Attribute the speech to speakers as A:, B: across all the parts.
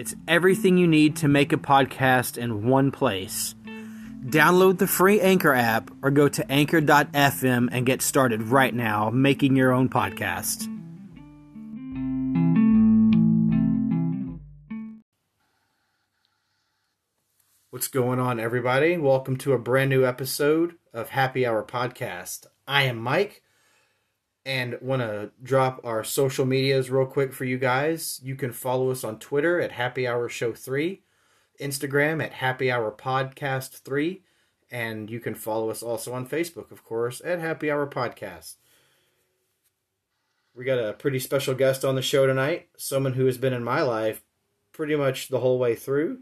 A: It's everything you need to make a podcast in one place. Download the free Anchor app or go to anchor.fm and get started right now making your own podcast. What's going on, everybody? Welcome to a brand new episode of Happy Hour Podcast. I am Mike and want to drop our social medias real quick for you guys. You can follow us on Twitter at Happy Hour Show 3, Instagram at Happy Hour Podcast 3, and you can follow us also on Facebook, of course, at Happy Hour Podcast. We got a pretty special guest on the show tonight, someone who has been in my life pretty much the whole way through.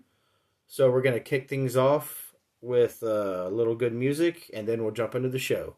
A: So we're going to kick things off with uh, a little good music, and then we'll jump into the show.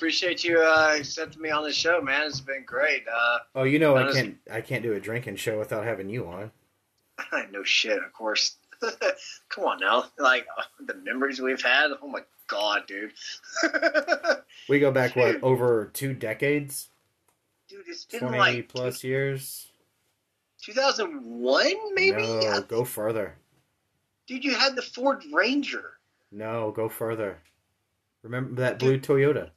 B: Appreciate you uh, accepting me on the show, man. It's been great. Uh,
A: Oh, you know I can't I can't do a drinking show without having you on.
B: no shit, of course. Come on now, like uh, the memories we've had. Oh my god, dude.
A: We go back what over two decades,
B: dude, it's been
A: twenty
B: like
A: plus years.
B: 2001, maybe.
A: No,
B: Yeah.
A: go further.
B: Dude, you had the Ford Ranger.
A: No, go further. Remember that blue Toyota?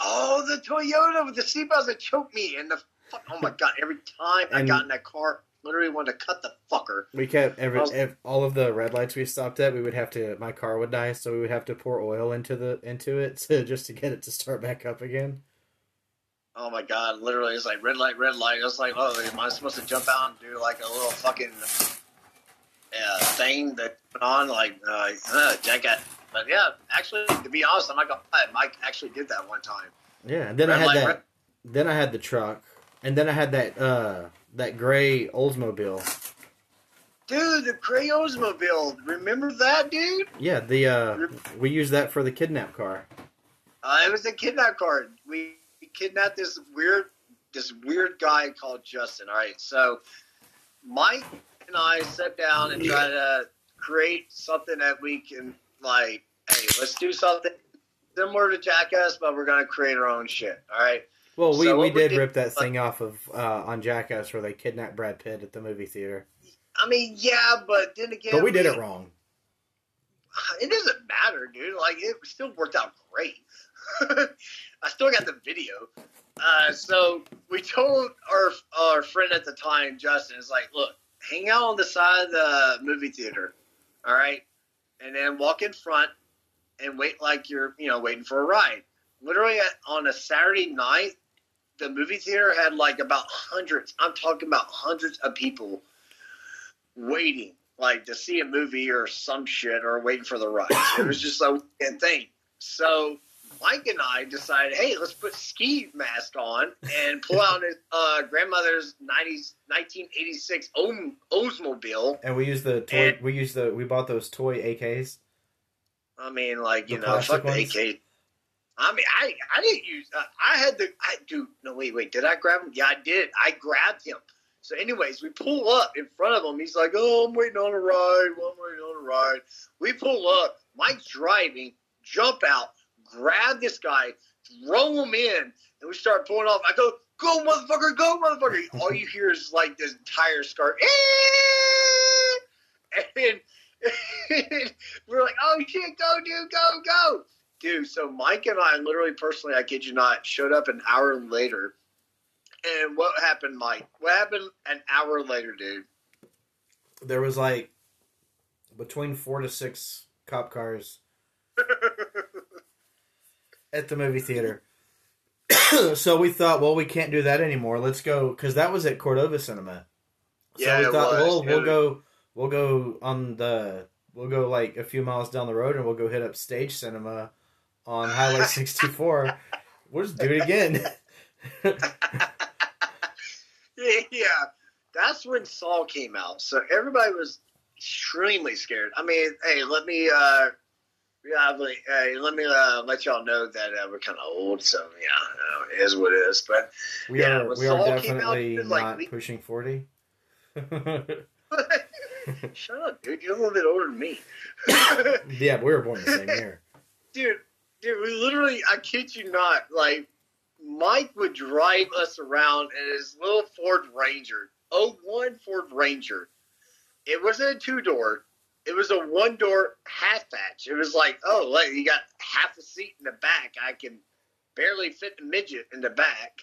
B: Oh, the Toyota with the seatbelts that choked me, and the fuck. Oh my god! Every time I got in that car, literally wanted to cut the fucker.
A: We kept every
B: Oh.
A: ev- all of the red lights we stopped at. We would have to. My car would die, so we would have to pour oil into the into it to, just to get it to start back up again.
B: Oh my god! Literally, it's like red light, red light. It's like, oh, am I supposed to jump out and do like a little fucking uh, thing that put on like uh, uh, jacket? But yeah, actually, to be honest, I'm not gonna lie. Mike actually did that one time.
A: Yeah, and then I had
B: light,
A: that.
B: red-
A: Then I had the truck, and then I had that uh that gray Oldsmobile.
B: Dude, the gray Oldsmobile. Remember that, dude?
A: Yeah, the uh we used that for the kidnap car.
B: Uh, it was a kidnap car. We kidnapped this weird, this weird guy called Justin. All right, so Mike and I sat down and tried to create something that we can like. Hey, let's do something similar to Jackass, but we're gonna create our own shit. All right.
A: Well, we,
B: So
A: we did
B: did-
A: rip that thing off of uh, on Jackass where they kidnapped Brad Pitt at the movie theater,
B: I mean, yeah, but then again,
A: but we did it wrong.
B: It doesn't matter, dude. Like it still worked out great. I still got the video. Uh, so we told our our friend at the time, Justin, is like, look, hang out on the side of the movie theater, all right, and then walk in front and wait like you're you know waiting for a ride. Literally at, on a Saturday night, the movie theater had like about hundreds. I'm talking about hundreds of people waiting like to see a movie or some shit or waiting for the ride. it was just a thing. So Mike and I decided, hey, let's put ski mask on and pull out his uh, grandmother's 90s, 1986 Olm- Oldsmobile.
A: And we used the toy.
B: And-
A: we used the. We bought those toy AKs.
B: I mean, like you
A: The
B: know, fuck the
A: ones?
B: AK. I mean, I I didn't use. Uh, I had the. I do no wait wait. Did I grab him? Yeah, I did. I grabbed him. So, anyways, we pull up in front of him. He's like, "Oh, I'm waiting on a ride. Well, I'm waiting on a ride." We pull up. Mike's driving. Jump out. Grab this guy. Throw him in, and we start pulling off. I go, "Go, motherfucker! Go, motherfucker!" All you hear is like this tire start. And we're like, oh shit, go, dude, go, go. dude. So Mike and I, literally, personally, I kid you not, showed up an hour later. And what happened, Mike? What happened an hour later, dude?
A: There was like between four to six cop cars at the movie theater. so we thought, well, we can't do that anymore. Let's go because that was at Cordova Cinema. So
B: Yeah,
A: we thought, well, we'll go, we'll go on the, we'll go like a few miles down the road, and we'll go hit up Stage Cinema on Highway 64. we'll just do it again.
B: yeah, that's when Saul came out. So everybody was extremely scared. I mean, hey, let me uh yeah, but, hey, let me uh, let y'all know that uh, we're kind of old, so yeah, uh, it is what it is. But
A: We
B: Yeah,
A: are, we
B: Saul came out,
A: definitely
B: it, like,
A: not
B: we-
A: pushing 40.
B: shut up, dude. You're a little bit older than me,
A: yeah, we were born the same year.
B: dude. Dude, we literally, I kid you not, like Mike would drive us around in his little Ford Ranger, 01 Ford Ranger. It wasn't a two door. It was a one door half hatch. It was like, oh, like you got half a seat in the back. I can barely fit a midget in the back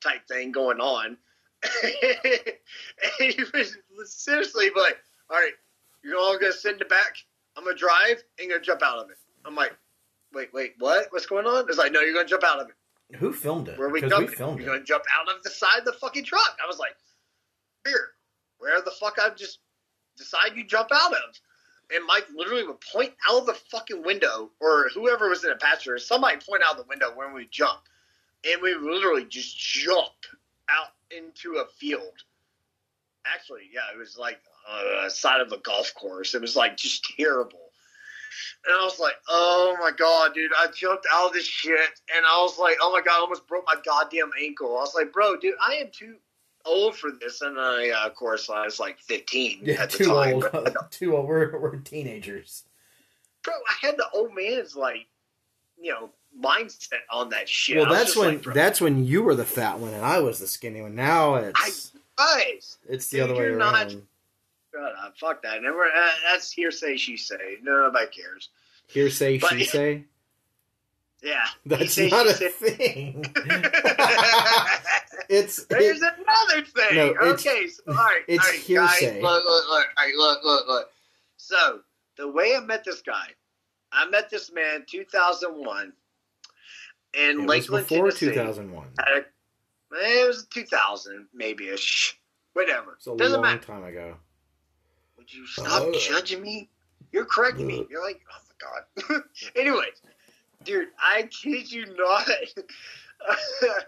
B: type thing going on. and he was seriously like, all right, you're all going to sit in the back. I'm going to drive and you're going to jump out of it. I'm like, wait, wait, what? What's going on? It's like, no, you're going to jump out of it.
A: Who filmed it?
B: Where we
A: we filmed
B: You're going to jump out of the side of the fucking truck. I was like, here, where the fuck I just decide you jump out of? And Mike literally would point out the fucking window, or whoever was in the passenger, somebody point out the window when we jump. And we literally just jump out into a field. Actually, yeah, it was like uh, side of a golf course. It was like just terrible. And I was like, oh my god, dude, I jumped out of this shit. And I was like, oh my god, I almost broke my goddamn ankle. I was like, bro, dude, I am too old for this. And I, uh, of course, I was like 15
A: Yeah,
B: at the
A: too
B: time.
A: old.
B: But,
A: too old. We're, we're teenagers.
B: bro, I had the old man's, like, you know, mindset on that shit.
A: well, that's when
B: like,
A: that's when you were the fat one and I was the skinny one. Now it's
B: guys,
A: it's the
B: dude,
A: other way
B: you're
A: around.
B: not- up. Fuck that. Never, uh, that's hearsay, she say. Nobody cares.
A: Hearsay,
B: But-
A: she say.
B: Yeah.
A: That's not a thing. it's
B: There's
A: it,
B: another thing.
A: No,
B: okay, so all right,
A: it's
B: all right,
A: hearsay.
B: Guys, look, look, look, all right, look, look, look. So the way I met this guy, I met this man 2001 in
A: it was
B: Lakeland,
A: before
B: Tennessee.
A: two thousand one.
B: At a- It was 2000, maybe ish. Whatever.
A: It's a
B: Doesn't
A: long
B: matter.
A: time ago.
B: Would you stop
A: Ugh.
B: judging me? You're correcting me. You're like, oh my god. Anyways, dude, I kid you not.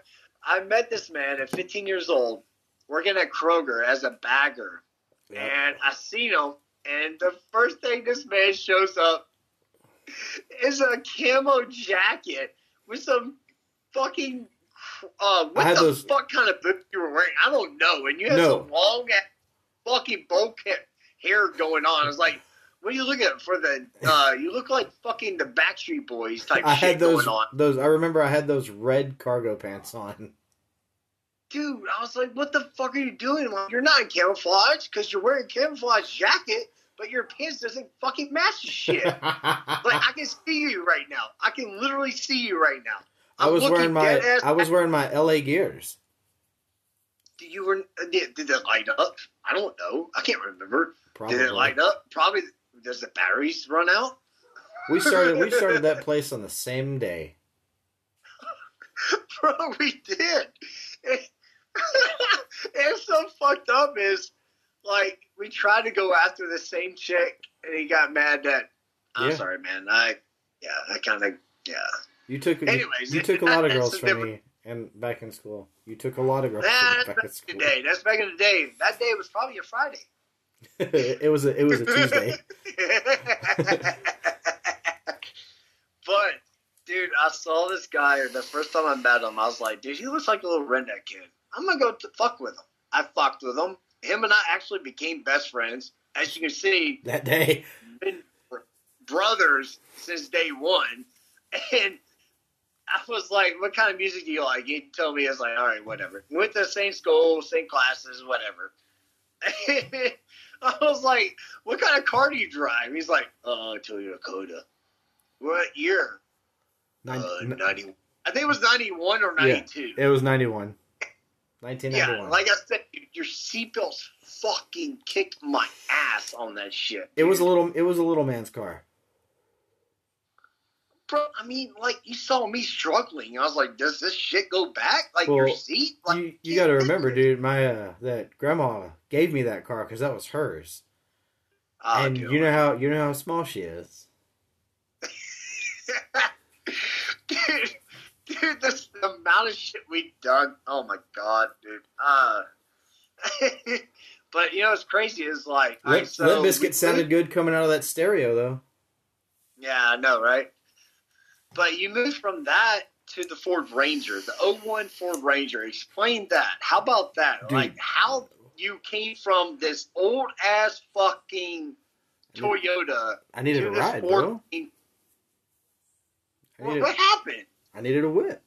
B: I met this man at 15 years old, working at Kroger as a bagger, and I seen him. And the first thing this man shows up is a camo jacket with some fucking. Uh, what the
A: those-
B: fuck kind of boots you were wearing? I don't know. And you had
A: No.
B: some long ass fucking bow cut hair going on. I was like, what are you looking at for the? Uh, you look like fucking the Backstreet Boys type
A: I
B: shit
A: had those
B: going on,
A: those. I remember I had those red cargo pants on.
B: dude. I was like, what the fuck are you doing? Like, you're not in camouflage because you're wearing a camouflage jacket, but your pants doesn't fucking match the shit. like I can see you right now. I can literally see you right now.
A: I
B: I'm
A: was wearing my I was wearing my LA gears.
B: Did you were did, did it light up? I don't know. I can't remember.
A: Probably.
B: Did it light up? Probably. Does the batteries run out?
A: We started we started that place on the same day.
B: Bro, we did. it's so fucked up is like we tried to go after the same chick and he got mad that I'm
A: Yeah.
B: sorry, man. I yeah, I kinda yeah.
A: You took you-
B: Anyways,
A: you, took a lot of girls from
B: different-
A: me and back in school. You took a lot of girls
B: Nah,
A: from me
B: that's
A: back
B: back
A: in school.
B: day. That's back in the day. That day was probably a Friday.
A: it was a it was a Tuesday.
B: but dude, I saw this guy the first time I met him. I was like, dude, he looks like a little redneck kid. I'm gonna go to fuck with him. I fucked with him. Him and I actually became best friends. As you can see,
A: That day.
B: been brothers since day one. And I was like, "What kind of music do you like?" He told me, "I was like, all right, whatever." We went to the same school, same classes, whatever. I was like, "What kind of car do you drive?" He's like, "Uh, Toyota Coda." What year? Uh, 90. I think it was 91 or 92.
A: it was 91.
B: Yeah,
A: 1991.
B: like I said, your seatbelts fucking kicked my ass on that shit.
A: it was a little it was a little man's car.
B: Bro. I mean, like you saw me struggling. I was like, does this shit go back? Like your seat? Like,
A: you you got to remember, dude, my uh that grandma gave me that car cuz that was hers.
B: Ah,
A: and
B: dude.
A: you know how you know how small she is.
B: dude, dude, this the amount of shit we done. Oh my god, dude. Uh, but you know what's crazy is like,
A: Limp,
B: right, so
A: Limp Bizkit sounded good coming out of that stereo though.
B: Yeah, I know, right? But you moved from that to the Ford Ranger, the 01 Ford Ranger. Explain that. How about that?
A: Dude.
B: Like how you came from this old ass fucking Toyota
A: I needed
B: to
A: a ride,
B: Ford.
A: bro. Needed,
B: what happened?
A: I needed a whip.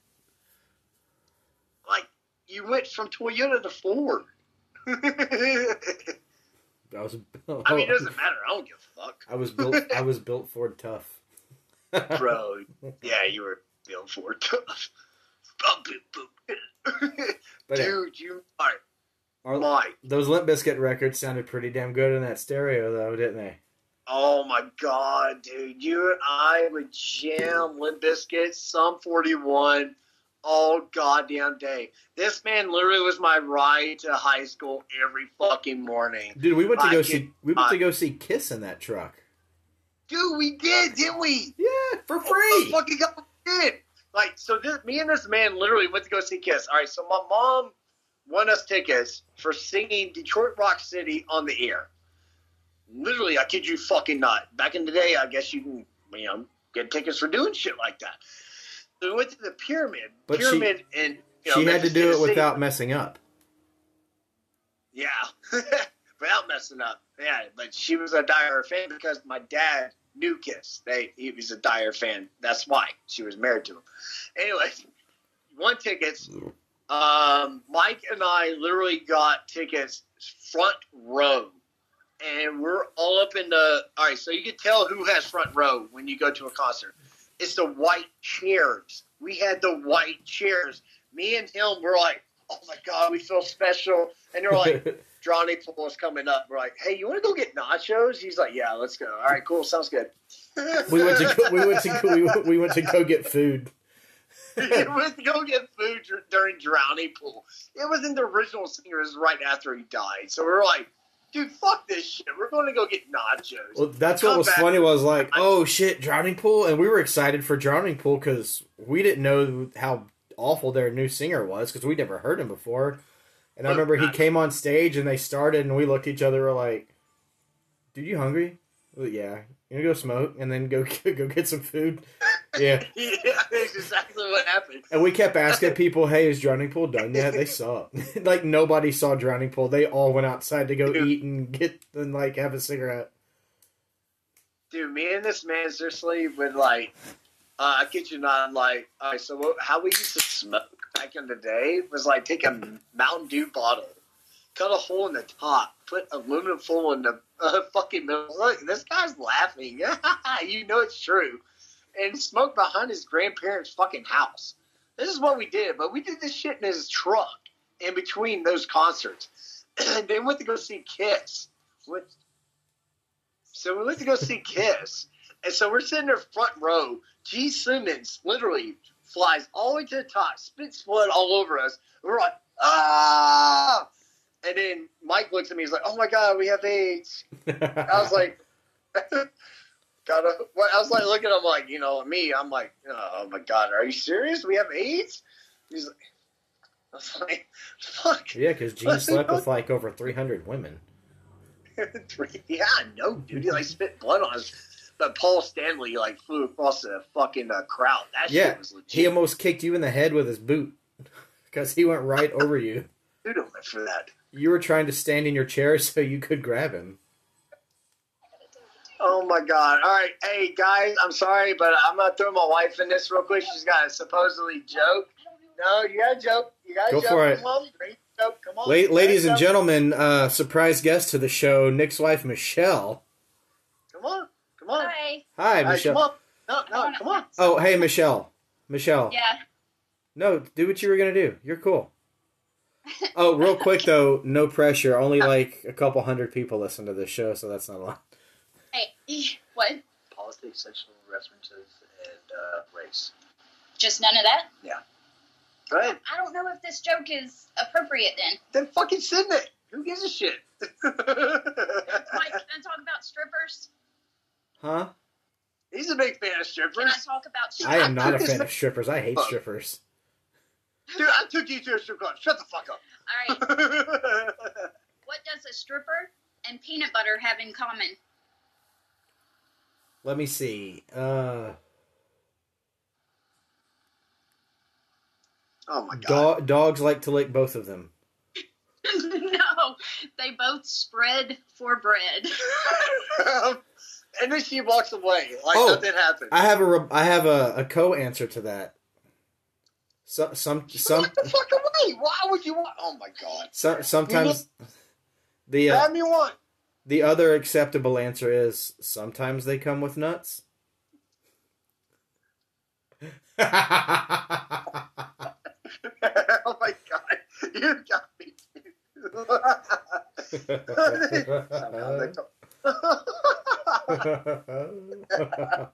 B: Like you went from Toyota to Ford. I
A: was.
B: I mean, it doesn't matter. I don't give a fuck,
A: I was built I was built Ford tough.
B: Bro. Yeah, you were built Ford tough.
A: But uh,
B: Dude, you are
A: our-
B: Mike.
A: those Limp Bizkit records sounded pretty damn good in that stereo though, didn't they?
B: Oh my god, dude! You and I would jam Limp Bizkit, Sum Forty One, all goddamn day. This man literally was my ride to high school every fucking morning.
A: Dude, we went to
B: I
A: go
B: could-
A: see we went to go see Kiss in that truck.
B: Dude, we did, didn't we?
A: Yeah, for free.
B: fucking god, did. Like, so this, me and this man literally went to go see Kiss. All right, so my mom won us tickets for singing Detroit Rock City on the air. Literally, I kid you fucking not. Back in the day, I guess you can, you know, get tickets for doing shit like that. So we went to the pyramid.
A: But she-
B: pyramid in you know,
A: she had to do it without messing up.
B: Yeah, without messing up. Yeah, but she was a dire fan because my dad knew Kiss. They he was a dire fan. That's why she was married to him. Anyway, won tickets. Um, Mike and I literally got tickets front row, and we're all up in the. All right, so you can tell who has front row when you go to a concert. It's the white chairs. We had the white chairs. Me and him were like, "Oh my god, we feel special," and they're like. Johnny Paul is coming up. We're like, hey, you want to go get nachos? He's like, yeah, let's go. All right, cool. Sounds good.
A: we went to go, we went to go, we, went- we went to go get food.
B: we went to go get food during Drowning Pool. It was in the original singer. It right after he died. So we are like, dude, fuck this shit. We're going to go get nachos.
A: Well, that's what was funny. Was like, oh shit, Drowning Pool, and we were excited for Drowning Pool because we didn't know how awful their new singer was because we'd never heard him before. And I remember he came on stage and they started, and we looked at each other, were like, "Dude, you hungry?" Well, yeah. You gonna go smoke and then go go get some food? Yeah.
B: yeah, that's exactly what happened.
A: And we kept asking people, "Hey, is Drowning Pool done yet?" They saw like nobody saw Drowning Pool. They all went outside to go
B: Dude.
A: eat and get and like have a cigarette.
B: Dude, me and this man seriously would like, uh, I kid you not, like, all right, so what, how we used to smoke back in the day was like take a Mountain Dew bottle, cut a hole in the top, put aluminum foil in the uh, fucking middle. Look, this guy's laughing. you know it's true. And smoke behind his grandparents' fucking house. This is what we did, but we did this shit in his truck in between those concerts. and then went to go see Kiss. Went, so we went to go see Kiss. And so we're sitting there front row. G. Simmons literally flies all the way to the top, spits blood all over us. We're like, ah! And then Mike looks at me. He's like, "Oh my god, we have AIDS." I was like, "Gotta." I was like, looking at him like, you know, me. I'm like, "Oh my god, are you serious? We have AIDS?" He's like, "I was like, fuck."
A: yeah, because Gene slept with like over three hundred women.
B: yeah, no, dude. He like spit blood on us. But Paul Stanley like flew across the fucking uh, crowd. That
A: Yeah,
B: shit was legit.
A: He almost kicked you in the head with his boot because he went right over you.
B: Dude, for that.
A: You were trying to stand in your chair so you could grab him.
B: Oh my god! All right, hey guys, I'm sorry, but I'm gonna throw my wife in this real quick. She's got a supposedly joke. No, you got a joke. You got a
A: Go
B: joke.
A: for it.
B: Come on, great joke. Come on,
A: La- ladies and gentlemen, uh, surprise guest to the show, Nick's wife Michelle.
B: Come on.
C: Hi.
A: Hi,
B: All right,
A: Michelle.
B: come on. No, no, come on.
A: Oh, hey, Michelle. Michelle.
C: Yeah.
A: No, do what you were gonna do. You're cool. Oh, real quick though, no pressure. Only like a couple hundred people listen to this show, so that's not a lot.
C: Hey, what?
B: Politics, sexual references, and uh, race.
C: Just none of that? Yeah.
B: Go ahead.
C: I don't know if this joke is appropriate then.
B: Then fucking send it. Who gives a shit?
C: Mike, can I talk about strippers?
A: Huh?
B: He's a big fan of
C: Can I
B: strippers.
C: talk about strippers?
A: I am not a fan of strippers. I hate strippers.
B: Dude, I took you to a strip club. Shut the fuck up.
C: All right. What does a stripper and peanut butter have in common?
A: Let me see. Uh,
B: oh my god.
A: do- dogs like to lick both of them.
C: no, they both spread for bread.
B: and then she walks away like
A: Oh,
B: nothing happened.
A: I have a re- I have a, a co answer to that. Some some some
B: Get the fuck away. Why would you want? Oh my god.
A: some sometimes the uh,
B: me one.
A: the other acceptable answer is sometimes they come with nuts.
B: oh my god. You got me.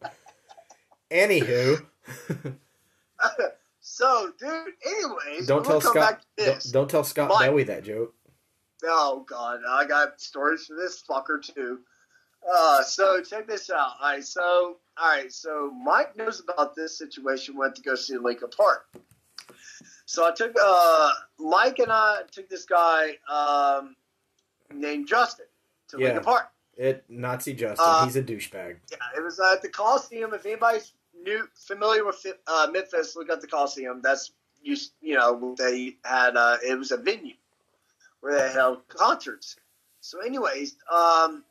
A: Anywho,
B: so, dude, anyways,
A: don't tell Scott. Don't,
B: this.
A: don't tell Scott
B: Mike.
A: Bowie that joke.
B: Oh god, I got stories for this fucker too. Uh, so check this out. All right, so all right, so Mike knows about this situation. Went to go see Linkin Park. So I took uh, Mike and I took this guy um, named Justin to
A: Yeah.
B: Linkin Park.
A: It Nazi Justin.
B: Uh,
A: He's a douchebag.
B: Yeah, it was at the Coliseum. If anybody's new familiar with uh, Memphis, look at the Coliseum. That's you you know they had uh, it was a venue where they held concerts. So, anyways, um,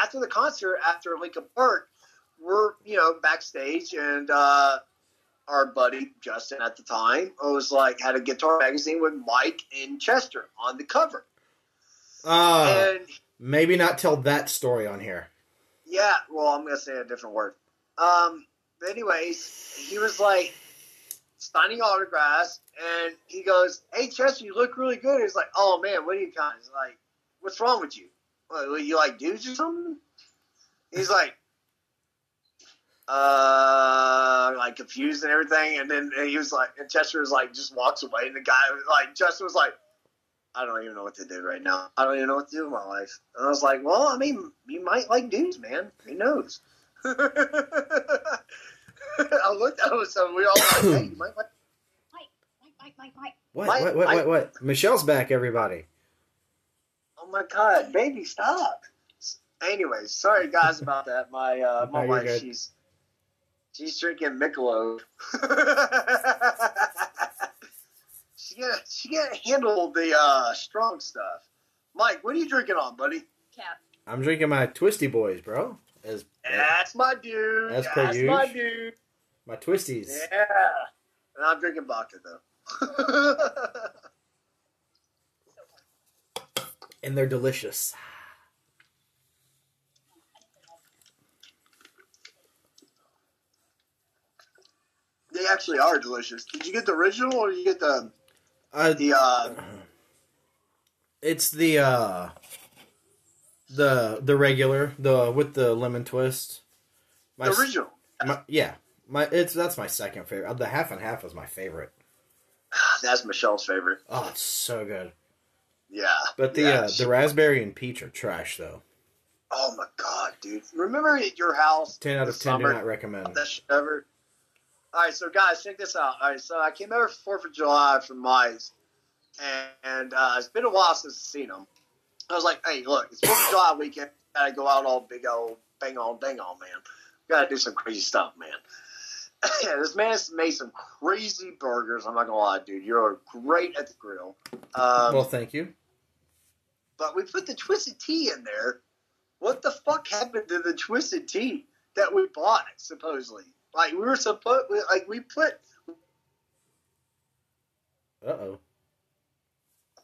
B: after the concert, after Linkin Park, we're you know backstage, and uh, our buddy Justin at the time was like had a guitar magazine with Mike and Chester on the cover,
A: Uh,
B: and
A: maybe not tell that story on here.
B: Yeah, well, I'm gonna say a different word. Um, but anyways, he was like signing autographs, and he goes, "Hey, Chester, you look really good." He's like, "Oh man, what are you kind?" He's like, "What's wrong with you? What, you like dudes or something?" He's like, uh, like confused and everything, and then he was like, and Chester was like, just walks away, and the guy was like, Chester was like. I don't even know what to do right now. I don't even know what to do with my life. And I was like, well, I mean, you might like dudes, man. Who knows? I looked at him, so we all like, hey, you might like.
C: Mike, Mike, Mike.
A: What?
B: Mike-
A: what? What?
B: Mike-
A: What? What? Michelle's back, everybody.
B: Oh my god, baby, stop. Anyways, sorry guys about that. My uh, my
A: No,
B: wife,
A: good.
B: she's she's drinking Michelob. she can't she can't handle the uh, strong stuff. Mike, what are you drinking on, buddy?
C: Cap.
A: I'm drinking my Twisty Boys, bro. As
B: That's my dude.
A: As per
B: That's my dude.
A: my Twisties.
B: Yeah. And I'm drinking vodka though.
A: And they're delicious.
B: they actually are delicious. Did you get the original or did you get the
A: Uh,
B: the uh
A: it's the uh the the regular the with the lemon twist. My,
B: the original?
A: my yeah, my it's that's my second favorite. Uh, The half and half is my favorite.
B: That's Michelle's favorite.
A: Oh, it's so good.
B: Yeah.
A: But the
B: yeah,
A: uh, the raspberry and peach are trash though.
B: Oh my god, dude! Remember at your house?
A: Ten out of ten do not recommend.
B: That shit ever. All right, so guys, check this out. All right, so I came over for Fourth of July from Mize, and, and uh, it's been a while since I've seen them. I was like, hey, look, it's Fourth of July weekend. Gotta go out all big old bang on dang on, man. Gotta do some crazy stuff, man. this man has made some crazy burgers. I'm not gonna lie, dude. You're great at the grill. Um,
A: well, thank you.
B: but we put the twisted tea in there. What the fuck happened to the twisted tea that we bought supposedly? Like we were supposed, like we put.
A: Uh oh.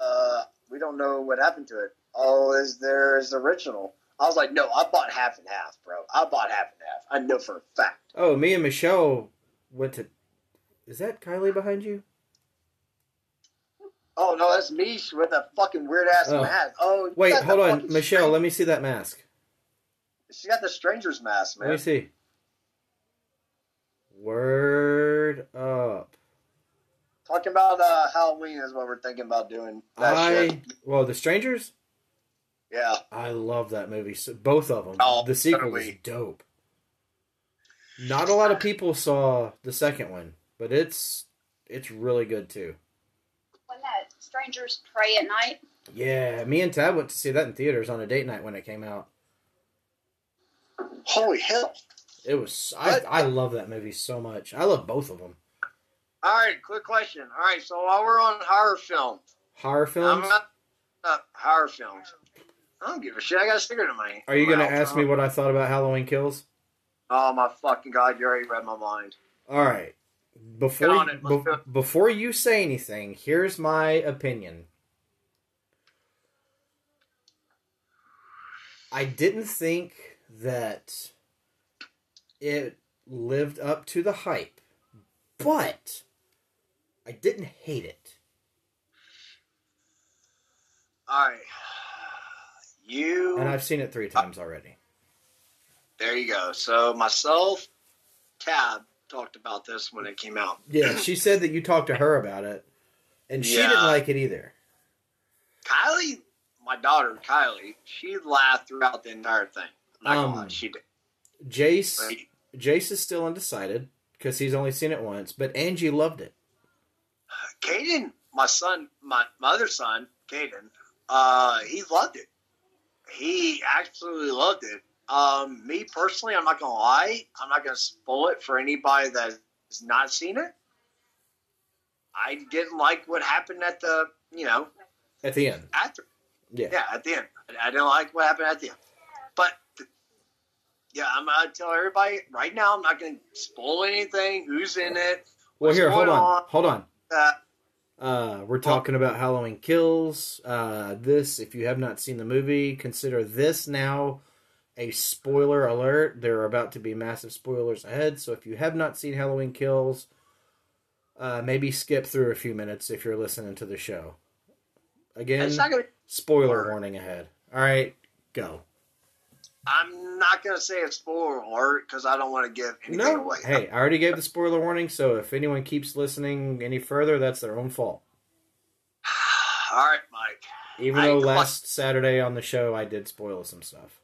B: Uh, we don't know what happened to it. Oh, is there is original? I was like, no, I bought half and half, bro. I bought half and half. I know for a fact.
A: Oh, me and Michelle went to Is that Kylie behind you?
B: Oh no, that's me with a fucking weird ass
A: Oh.
B: mask. Oh,
A: Wait, hold on, Michelle. Let me see that mask.
B: She got the stranger's mask, man.
A: Let me see. Word up.
B: Talking about uh, Halloween is what we're thinking about doing. That
A: I
B: shit.
A: well, the strangers.
B: Yeah.
A: I love that movie. So, both of them.
B: Oh,
A: the sequel
B: so do
A: is dope. Not a lot of people saw the second one, but it's it's really good too.
C: When that strangers Prey at night.
A: Yeah, me and Tab went to see that in theaters on a date night when it came out.
B: Holy hell!
A: It was I? I love that movie so much. I love both of them.
B: All right, quick question. All right, so while we're on horror films,
A: Horror
B: I'm
A: films.
B: not uh, horror films. I don't give a shit. I got a sticker in my.
A: Are you gonna ask me what I thought about Halloween Kills?
B: Oh my fucking god! You already read my mind.
A: All right. Before
B: Get on
A: you-
B: it,
A: be- before you say anything, here's my opinion. I didn't think that it lived up to the hype, but I didn't hate it.
B: All right, you.
A: And I've seen it three times already.
B: There you go. So myself, Tab talked about this when it came out.
A: Yeah, she said that you talked to her about it, and she
B: Yeah.
A: didn't like it either.
B: Kylie, my daughter Kylie, she laughed throughout the entire thing. I'm not gonna
A: Um,
B: lie, she did.
A: Jace? Jace is still undecided because he's only seen it once, but Angie loved it.
B: Caden, my son, my, my other son, Caden, uh, he loved it. He absolutely loved it. Um, me personally, I'm not gonna lie, I'm not gonna spoil it for anybody that has not seen it. I didn't like what happened at the, you know,
A: At the end,
B: after
A: yeah.
B: Yeah, at the end. I didn't like what happened at the end. Yeah, I'm gonna tell everybody right now. I'm not gonna spoil anything. Who's in it?
A: Well, here, hold
B: going
A: on, hold on.
B: Uh,
A: Uh, we're talking about Halloween Kills. Uh, this, if you have not seen the movie, consider this now a spoiler alert. There are about to be massive spoilers ahead. So if you have not seen Halloween Kills, uh, maybe skip through a few minutes if you're listening to the show. Again,
B: gonna.
A: spoiler warning ahead. All right, go.
B: I'm not gonna say a spoiler alert because I don't want to give anything
A: No,
B: away.
A: hey, I already gave the spoiler warning. So if anyone keeps listening any further, that's their own fault.
B: All right, Mike.
A: Even though last Saturday on the show I did spoil some stuff.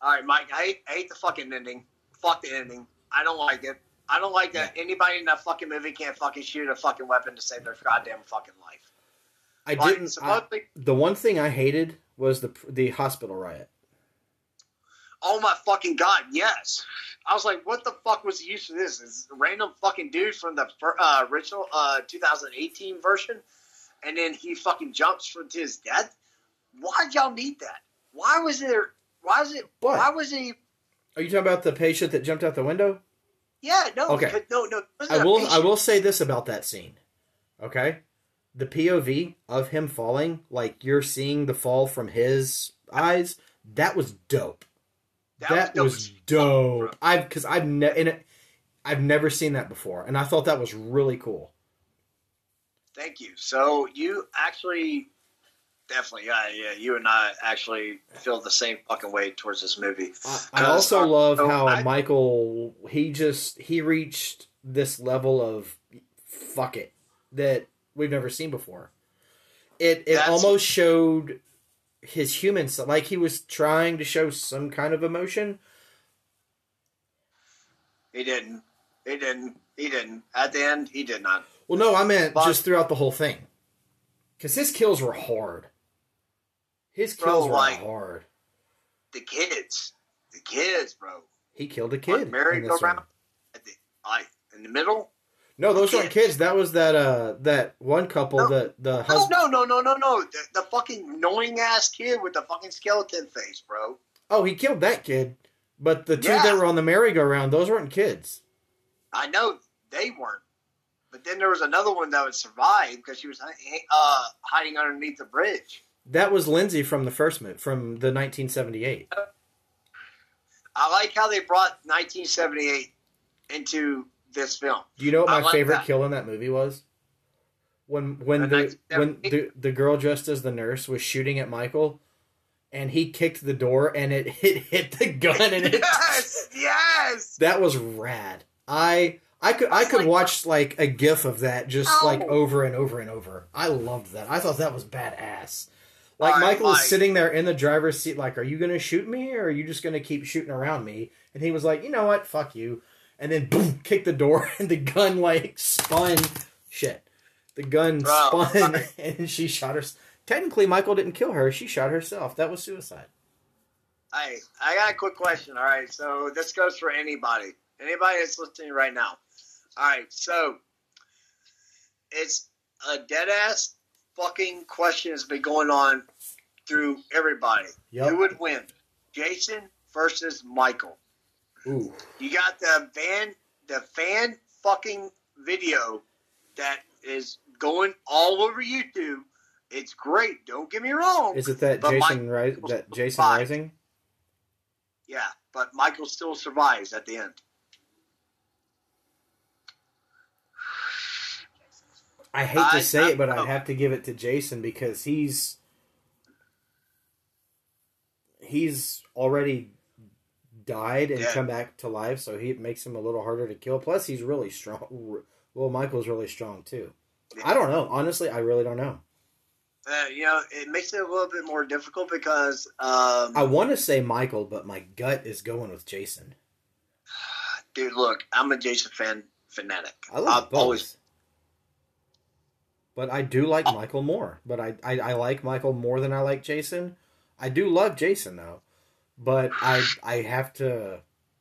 B: All right, Mike. I hate, I hate the fucking ending. Fuck the ending. I don't like it. I don't like that anybody in that fucking movie can't fucking shoot a fucking weapon to save their goddamn fucking life.
A: I
B: Like,
A: didn't. I, the one thing I hated was the the hospital riot.
B: Oh my fucking god, yes. I was like, what the fuck was the use of this? Is a random fucking dude from the uh, original uh, 2018 version, and then he fucking jumps from to his death. Why'd y'all need that? Why was there? Why was it?
A: What?
B: Why was he?
A: Are you talking about the patient that jumped out the window?
B: Yeah, no,
A: Okay.
B: no, no.
A: I will. I will say this about that scene. Okay, the POV of him falling, like you're seeing the fall from his eyes. That was dope. That,
B: dope
A: was,
B: as fuck,
A: dope. I've because I've ne- I've never seen that before, and I thought that was really cool.
B: Thank you. So you actually, definitely, yeah, yeah. You and I actually feel the same fucking way towards this movie.
A: I, also love
B: so
A: how
B: I-
A: Michael he just he reached this level of fuck it that we've never seen before. It it almost showed his human side, like he was trying to show some kind of emotion.
B: He didn't. He didn't. He didn't. At the end, he did not.
A: Well, no, I meant
B: But-
A: just throughout the whole thing, because his kills were hard. His
B: Bro,
A: kills were
B: like-
A: hard.
B: The kids, the kids, bro.
A: He killed a kid. in this
B: merry-go-round. At the, I in the middle.
A: No, those weren't
B: Kids.
A: That was that uh that one couple
B: No.
A: that the
B: No,
A: husband.
B: no, no, no, no, no. The, the fucking annoying ass kid with the fucking skeleton face, bro.
A: Oh, he killed that kid. But the two
B: Yeah.
A: that were on the merry-go-round, those weren't kids.
B: I know they weren't. But then there was another one that would survive because she was uh, hiding underneath the bridge.
A: That was Lindsay from the first movie, from the 1978.
B: I like how they brought 1978 into this film.
A: Do you know what my
B: like
A: favorite
B: that.
A: kill in that movie was? When when
B: The
A: the when the, the girl dressed as the nurse was shooting at Michael, and he kicked the door and it hit hit the gun and it
B: Yes, yes.
A: that was rad. I I could I could
B: like-
A: watch like a gif of that just
B: Ow.
A: like over and over and over. I loved that. I thought that was badass. Like
B: right,
A: Michael
B: Mike.
A: sitting there in the driver's seat, like, "Are you gonna shoot me or are you just gonna keep shooting around me?" And he was like, "You know what? Fuck you." And then boom, kicked the door and the gun like spun. Shit, the gun spun and she shot her. Technically, Michael didn't kill her. She shot herself. That was suicide.
B: Hey, I got a quick question. All right, so this goes for anybody, anybody that's listening right now. All right, so it's a dead ass fucking question that's been going on through everybody.
A: Yep.
B: Who would win, Jason versus Michael?
A: Ooh.
B: You got the fan, the fan fucking video that is going all over YouTube. It's great. Don't get me wrong.
A: Is it that Jason Ri- that Jason. Rising?
B: Yeah, but Michael still survives at the end.
A: I hate
B: I-
A: to say it, but
B: I-
A: I have to give it to Jason because he's he's already died and
B: Yeah.
A: come back to life, so he makes him a little harder to kill. Plus, he's really strong. Well, Michael's really strong too. I don't know. Honestly, I really don't know.
B: Uh, you know, it makes it a little bit more difficult because, um,
A: I want to say Michael, but my gut is going with Jason.
B: dude, look, I'm a Jason fan fanatic.
A: I love
B: I've
A: both.
B: always,
A: But I do like. Michael more. But I, I, I like Michael more than I like Jason. I do love Jason though. But I I have to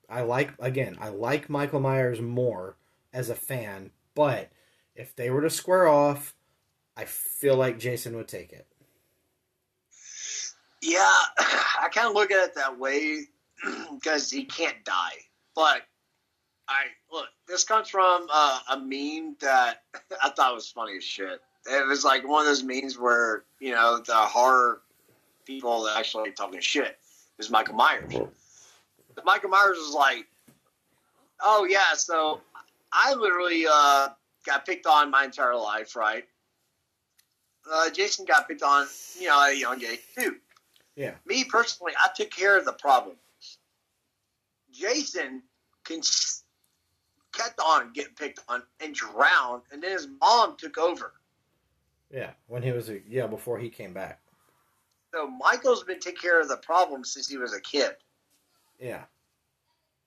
A: I like again, I like Michael Myers more as a fan, but if they were to square off, I feel like Jason would take it.
B: yeah, I kind of look at it that way because he can't die. But I look, this comes from uh, a meme that I thought was funny as shit. It was like one of those memes where you know the horror people actually talking shit is Michael Myers. Michael Myers was like, "Oh yeah, so I literally uh, got picked on my entire life, right? Uh, Jason got picked on, you know, at a young age too.
A: Yeah.
B: Me personally, I took care of the problem. Jason can kept on getting picked on and drowned, and then his mom took over.
A: Yeah, when he was a, yeah, before he came back.
B: So Michael's been taking care of the problem since he was a kid.
A: Yeah.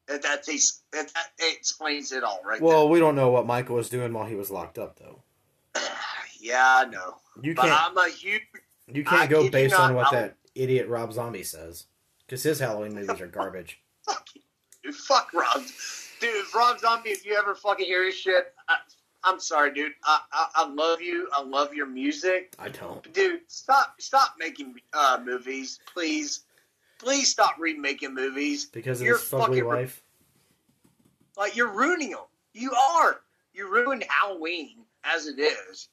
B: And that, takes, that, that explains it all, right?
A: Well, we don't know what Michael was doing while he was locked up though.
B: yeah, I know.
A: You
B: But
A: can't
B: I'm a huge
A: you can't
B: I
A: go based on what that idiot Rob Zombie says. Cuz his Halloween movies are garbage.
B: fuck you. Dude, fuck Rob. Dude, Rob Zombie, if you ever fucking hear his shit, I, I'm sorry, dude. I, I, I love you. I love your music.
A: I don't.
B: Dude, stop stop making uh, movies, please. Please stop remaking movies.
A: Because of
B: You're
A: his
B: fucking-
A: wife.
B: Like, you're ruining them. You are. You ruined Halloween as it is.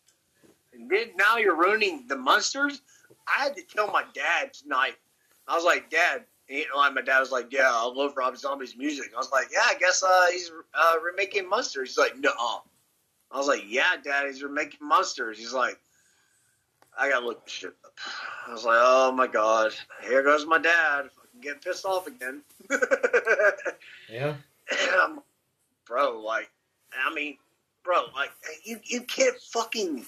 B: And then now you're ruining the Munsters. I had to tell my dad tonight. I was like, Dad, you know, my dad was like, Yeah, I love Rob Zombie's music. I was like, Yeah, I guess uh, he's uh, remaking Munsters. He's like, No. I was like, Yeah, Dad, he's remaking Munsters. He's like, I gotta look this shit up. I was like, Oh my god, here goes my dad. Fucking getting pissed off again.
A: Yeah.
B: um, bro, like, I mean, bro, like, you you can't fucking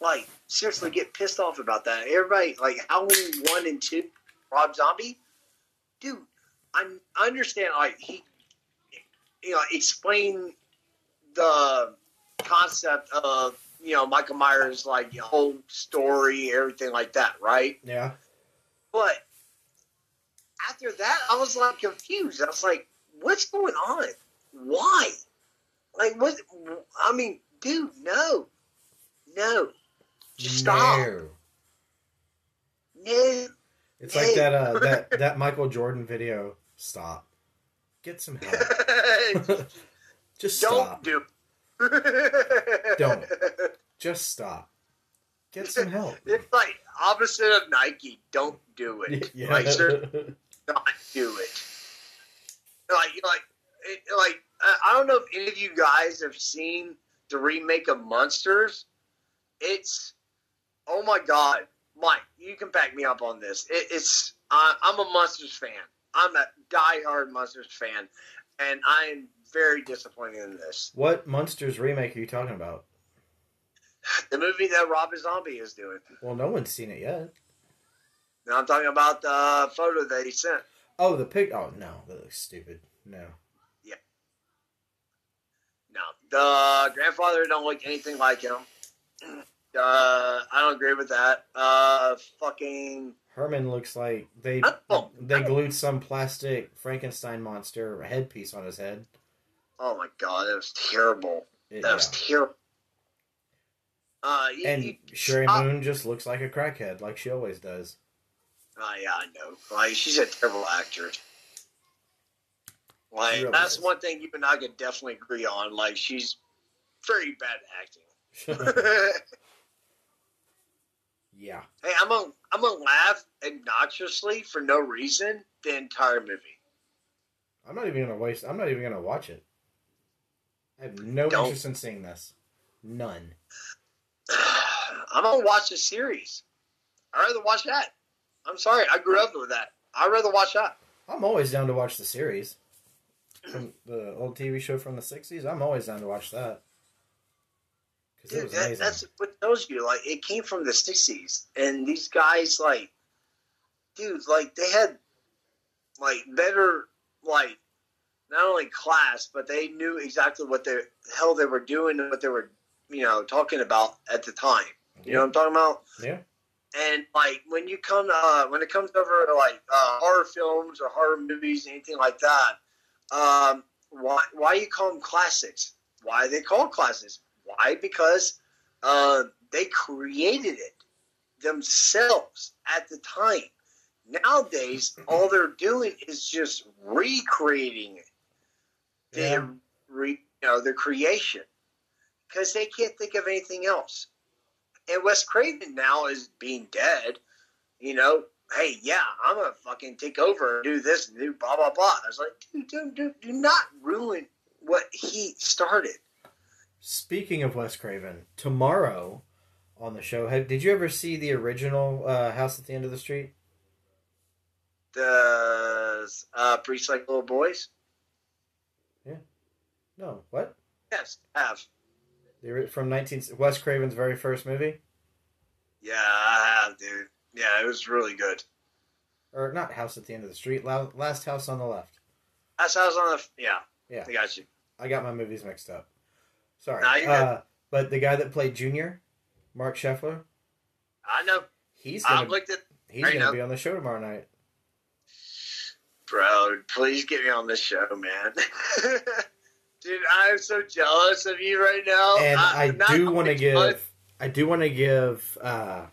B: like seriously get pissed off about that. Everybody like Halloween one and two, Rob Zombie, dude. I, I understand like he, you know, explain the concept of you know Michael Myers like whole story, everything like that, right?
A: Yeah.
B: But after that, I was like confused. I was like, "What's going on? Why? Like, what? I mean, dude, no, no, just stop,
A: No.
B: no."
A: It's like that uh that that Michael Jordan video. Stop. Get some help. Just
B: Don't
A: stop.
B: do.
A: Don't. Just stop. Get some help.
B: It's like opposite of Nike. Don't do it.
A: yeah.
B: Like, sir, not do it. Like, like, it, like I don't know if any of you guys have seen the remake of Munsters. It's oh my god, Mike, you can back me up on this. It, it's uh, I'm a Munsters fan. I'm a die-hard Munsters fan, and I am very disappointed in this.
A: What Munsters remake are you talking about?
B: The movie that Rob Zombie is doing.
A: Well, no one's seen it yet.
B: Now I'm talking about the photo that he sent.
A: Oh, the pic. Oh no, that looks stupid. No. Yeah.
B: No, the grandfather don't look anything like him. Uh, I don't agree with that. Uh, fucking
A: Herman looks like they
B: Oh,
A: they
B: oh.
A: glued some plastic Frankenstein monster headpiece on his head.
B: Oh my god, that was terrible.
A: It-
B: That was terrible. Uh, you,
A: And
B: you-
A: Sheri
B: uh,
A: Moon just looks like a crackhead, like she always does.
B: Oh yeah, I know. Like she's a terrible actor. Like
A: really
B: that's
A: is.
B: one thing you and I could definitely agree on. Like she's very bad at acting.
A: yeah.
B: hey, I'm gonna I'm gonna laugh obnoxiously for no reason the entire movie.
A: I'm not even gonna waste. I'm not even gonna watch it. I have no
B: Don't.
A: interest in seeing this. None.
B: I'm gonna watch the series. I'd rather watch that. I'm sorry, I grew up with that. I'd rather watch that.
A: I'm always down to watch the series from the old TV show from the '60s. I'm always down to watch that
B: Dude, that, that's what tells you. Like, it came from the '60s, and these guys, like, dude, like they had like better, like, not only class, but they knew exactly what the hell they were doing and what they were, you know, talking about at the time. You know what I'm talking about?
A: Yeah.
B: And like when you come, uh, when it comes over to like uh, horror films or horror movies, anything like that, um, why why you call them classics? Why are they called classics? Why? Because uh, they created it themselves at the time. Nowadays, all they're doing is just recreating it.
A: Yeah.
B: Their re, you know, their creation because they can't think of anything else. And Wes Craven now is being dead. You know, hey, yeah, I'm gonna fucking take over and do this and do blah blah blah. I was like, dude, dude, dude, do not ruin what he started.
A: Speaking of Wes Craven, tomorrow on the show, have, did you ever see the original uh, House at the End of the Street?
B: The uh, Priest Like Little Boys.
A: No. What?
B: Yes, have.
A: The, ori- from 19 Wes Craven's very first movie,
B: Yeah, I have, dude. Yeah, it was really good.
A: or not House at the End of the Street, Last House on the Left.
B: I was on the. Yeah,
A: Yeah.
B: I got you.
A: I got my movies mixed up. Sorry. Uh, but the guy that played Junior, Marc Sheffler,
B: I know.
A: he's gonna
B: looked at
A: he's gonna
B: know.
A: be on the show tomorrow night.
B: Bro, please get me on this show, man. Dude, I'm so jealous of you right now.
A: and I,
B: not
A: do want to give I do want to give uh,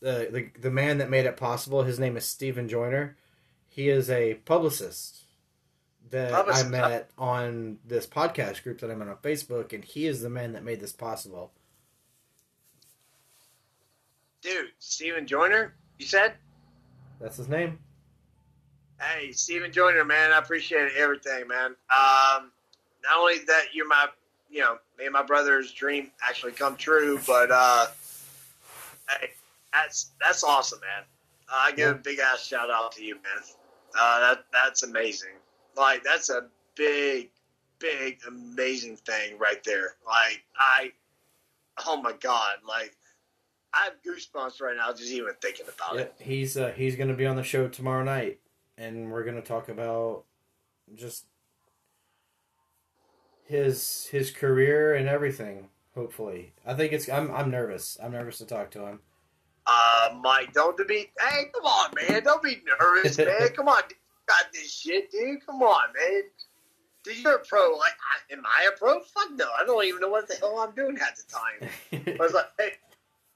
A: the, the the man that made it possible. His name is Stephen Joyner. He is a publicist that
B: Publicist.
A: I met on this podcast group that I'm in on Facebook, and he is the man that made this possible.
B: Dude, Stephen Joyner, you said?
A: That's his name.
B: Hey, Steven Joyner, man, I appreciate everything, man. Um, not only that you're my, you know, me and my brother's dream actually come true, but uh, hey, that's that's awesome, man. Uh, I give a big ass shout out to you, man. Uh, that that's amazing. Like that's a big, big, amazing thing right there. Like I, oh my god, like I have goosebumps right now just even thinking about it.
A: He's uh, he's going to be on the show tomorrow night, and we're going to talk about just his his career and everything. Hopefully, I think it's. I'm I'm nervous. I'm nervous to talk to him.
B: Uh, Mike, don't be. Hey, come on, man. Don't be nervous, man. Come on, dude. You got this shit, dude. Come on, man. Dude, you're a pro. Like, I, am I a pro? Fuck no. I don't even know what the hell I'm doing at the time. I was like, hey,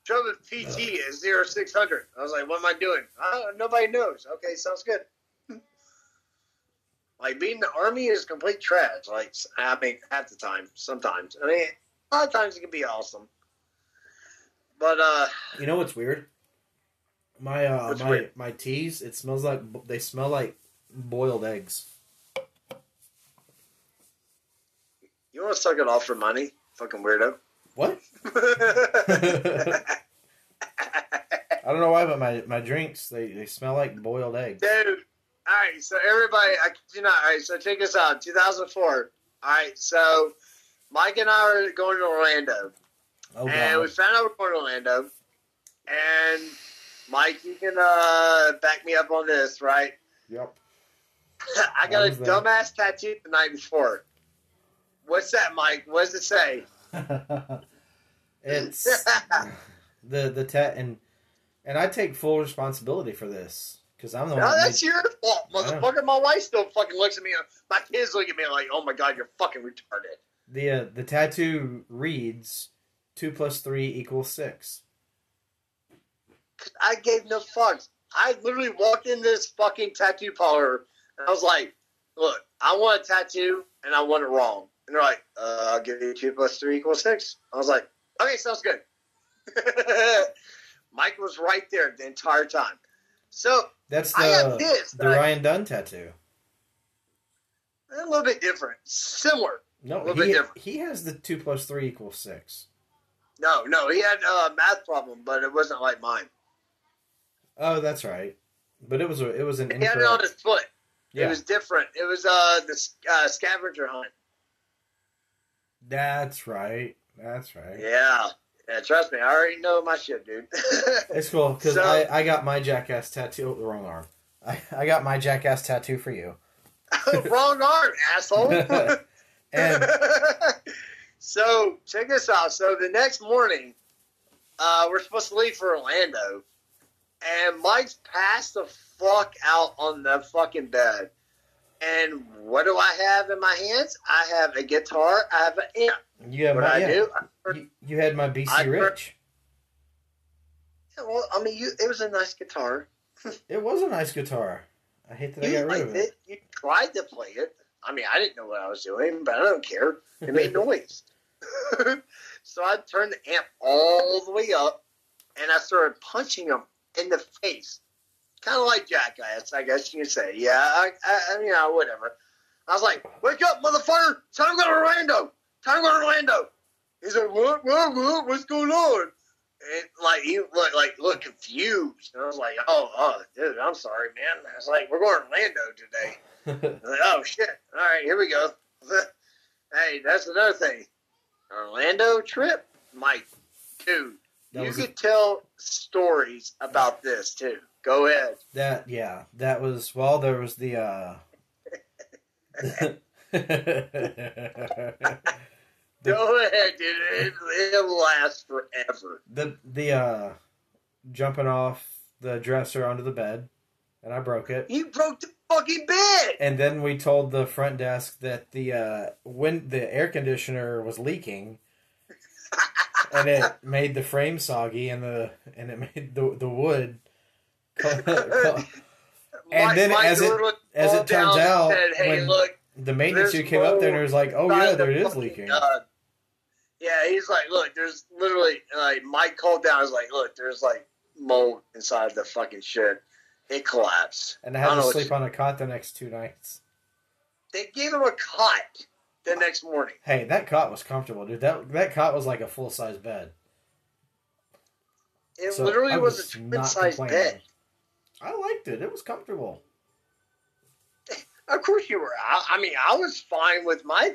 B: Trevor PT is zero six hundred. I was like, what am I doing? Uh, nobody knows. Okay, sounds good. Like being in the army is complete trash. Like, I mean, at the time, sometimes. I mean, a lot of times it can be awesome. But uh,
A: you know what's weird? My uh my
B: weird?
A: my teas. It smells like they smell like boiled eggs.
B: You want to suck it off for money? Fucking weirdo.
A: What? I don't know why, but my, my drinks they, they smell like boiled eggs.
B: Dude. All right, so everybody, I you not. All right, so check this out. 2004. All right, so Mike and I are going to Orlando,
A: Oh
B: and we found out we're going to Orlando. And Mike, you can uh, back me up on this, right?
A: Yep.
B: I got a dumbass tattoo the night before. What's that, Mike? What does it say?
A: it's the the tat and and I take full responsibility for this because I'm the
B: No,
A: one. that
B: that's your fault, motherfucker. My wife still fucking looks at me. My kids look at me like, "Oh my god, you're fucking retarded."
A: The uh, the tattoo reads two plus three equals six.
B: I gave no fucks. I literally walked in this fucking tattoo parlor and I was like, "Look, I want a tattoo and I want it wrong." And they're like, uh, "I'll give you two plus three equals six. I was like, "Okay, sounds good." Mike was right there the entire time. So
A: That's
B: I have
A: the
B: this.
A: the
B: I-
A: Ryan Dunn tattoo.
B: a little bit different, similar. A
A: No,
B: little bit
A: he,
B: different.
A: he has the two plus three equals six.
B: No, no, he had a math problem, but it wasn't like mine.
A: Oh, that's right. But it was a, it was an
B: He had it on his foot.
A: Yeah,
B: It was different. It was uh the uh, scavenger hunt.
A: that's right. That's right.
B: Yeah. Yeah, trust me, I already know my shit, dude.
A: It's cool because
B: So-
A: I, I got my jackass tattoo. Oh, the wrong arm. I, I got my jackass tattoo for you.
B: Wrong arm, asshole.
A: And
B: so check this out. So the next morning, uh, we're supposed to leave for Orlando, and Mike's passed the fuck out on the fucking bed. And what do I have in my hands? I have a guitar. I have an amp.
A: you have
B: What
A: my
B: I
A: yeah,
B: do? I heard-
A: You, you had my BC
B: I heard-
A: Rich.
B: Yeah, well, I mean, you, it was a nice guitar.
A: It was a nice guitar. I hate that I got rid of
B: it.
A: it.
B: You tried to play it. I mean, I didn't know what I was doing, but I don't care. It made noise. so I turned the amp all the way up, and I started punching him in the face, kind of like Jackass, I guess you can say. Yeah, I, I, you know, whatever. I was like, "Wake up, motherfucker! Time to go to Orlando! Time to go to Orlando!" He's like, "What? What? What? What's going on?" And like he looked like look confused, and I was like, "Oh, oh, dude, I'm sorry, man." I was like, "We're going to Orlando today." Like, oh shit! All right, here we go. hey, that's another thing. Orlando trip, Mike, dude.
A: That
B: you
A: was a-
B: could tell stories about this too. Go ahead.
A: That yeah, that was well. There was the uh, the,
B: Go ahead, dude. It, it'll last forever.
A: the the uh, jumping off the dresser onto the bed, and I broke it.
B: You broke the fucking bed.
A: And then we told the front desk that the uh, when the air conditioner was leaking, and it made the frame soggy, and the and it made the the wood. And then
B: Mike
A: as it- as it turns out,
B: said, "Hey,
A: when-
B: look,
A: the maintenance dude came up there and
B: mold
A: was like, "Oh yeah,
B: the
A: there it is leaking."
B: gun." Yeah, he's like, look, there's literally like Mike called down. I was like, look, there's like mold inside the fucking shit. It collapsed.
A: And I
B: I
A: had
B: don't
A: to sleep on a cot the next two nights.
B: They gave him a cot the next morning.
A: Hey, that cot was comfortable, dude. That that cot was like a full size bed.
B: It
A: So
B: literally
A: I
B: was,
A: was
B: a twin size bed.
A: I liked it. It was comfortable.
B: Of course you were. I, I mean, I was fine with my,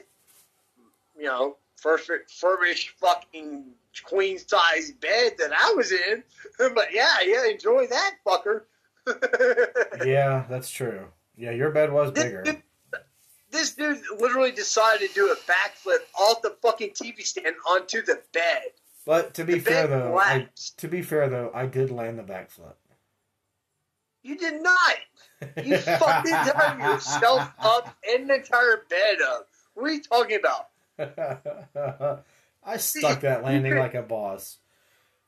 B: you know, first furbished fucking queen size bed that I was in. But yeah, yeah, enjoy that fucker.
A: Yeah, that's true. Yeah, your bed was
B: This
A: bigger.
B: dude, this dude literally decided to do a backflip off the fucking TV stand onto the bed.
A: But to be
B: The
A: fair though, I, to be fair though, I did land the backflip.
B: You did not. You fucking done yourself up and the entire bed up. What are you talking about?
A: I stuck that landing like a boss.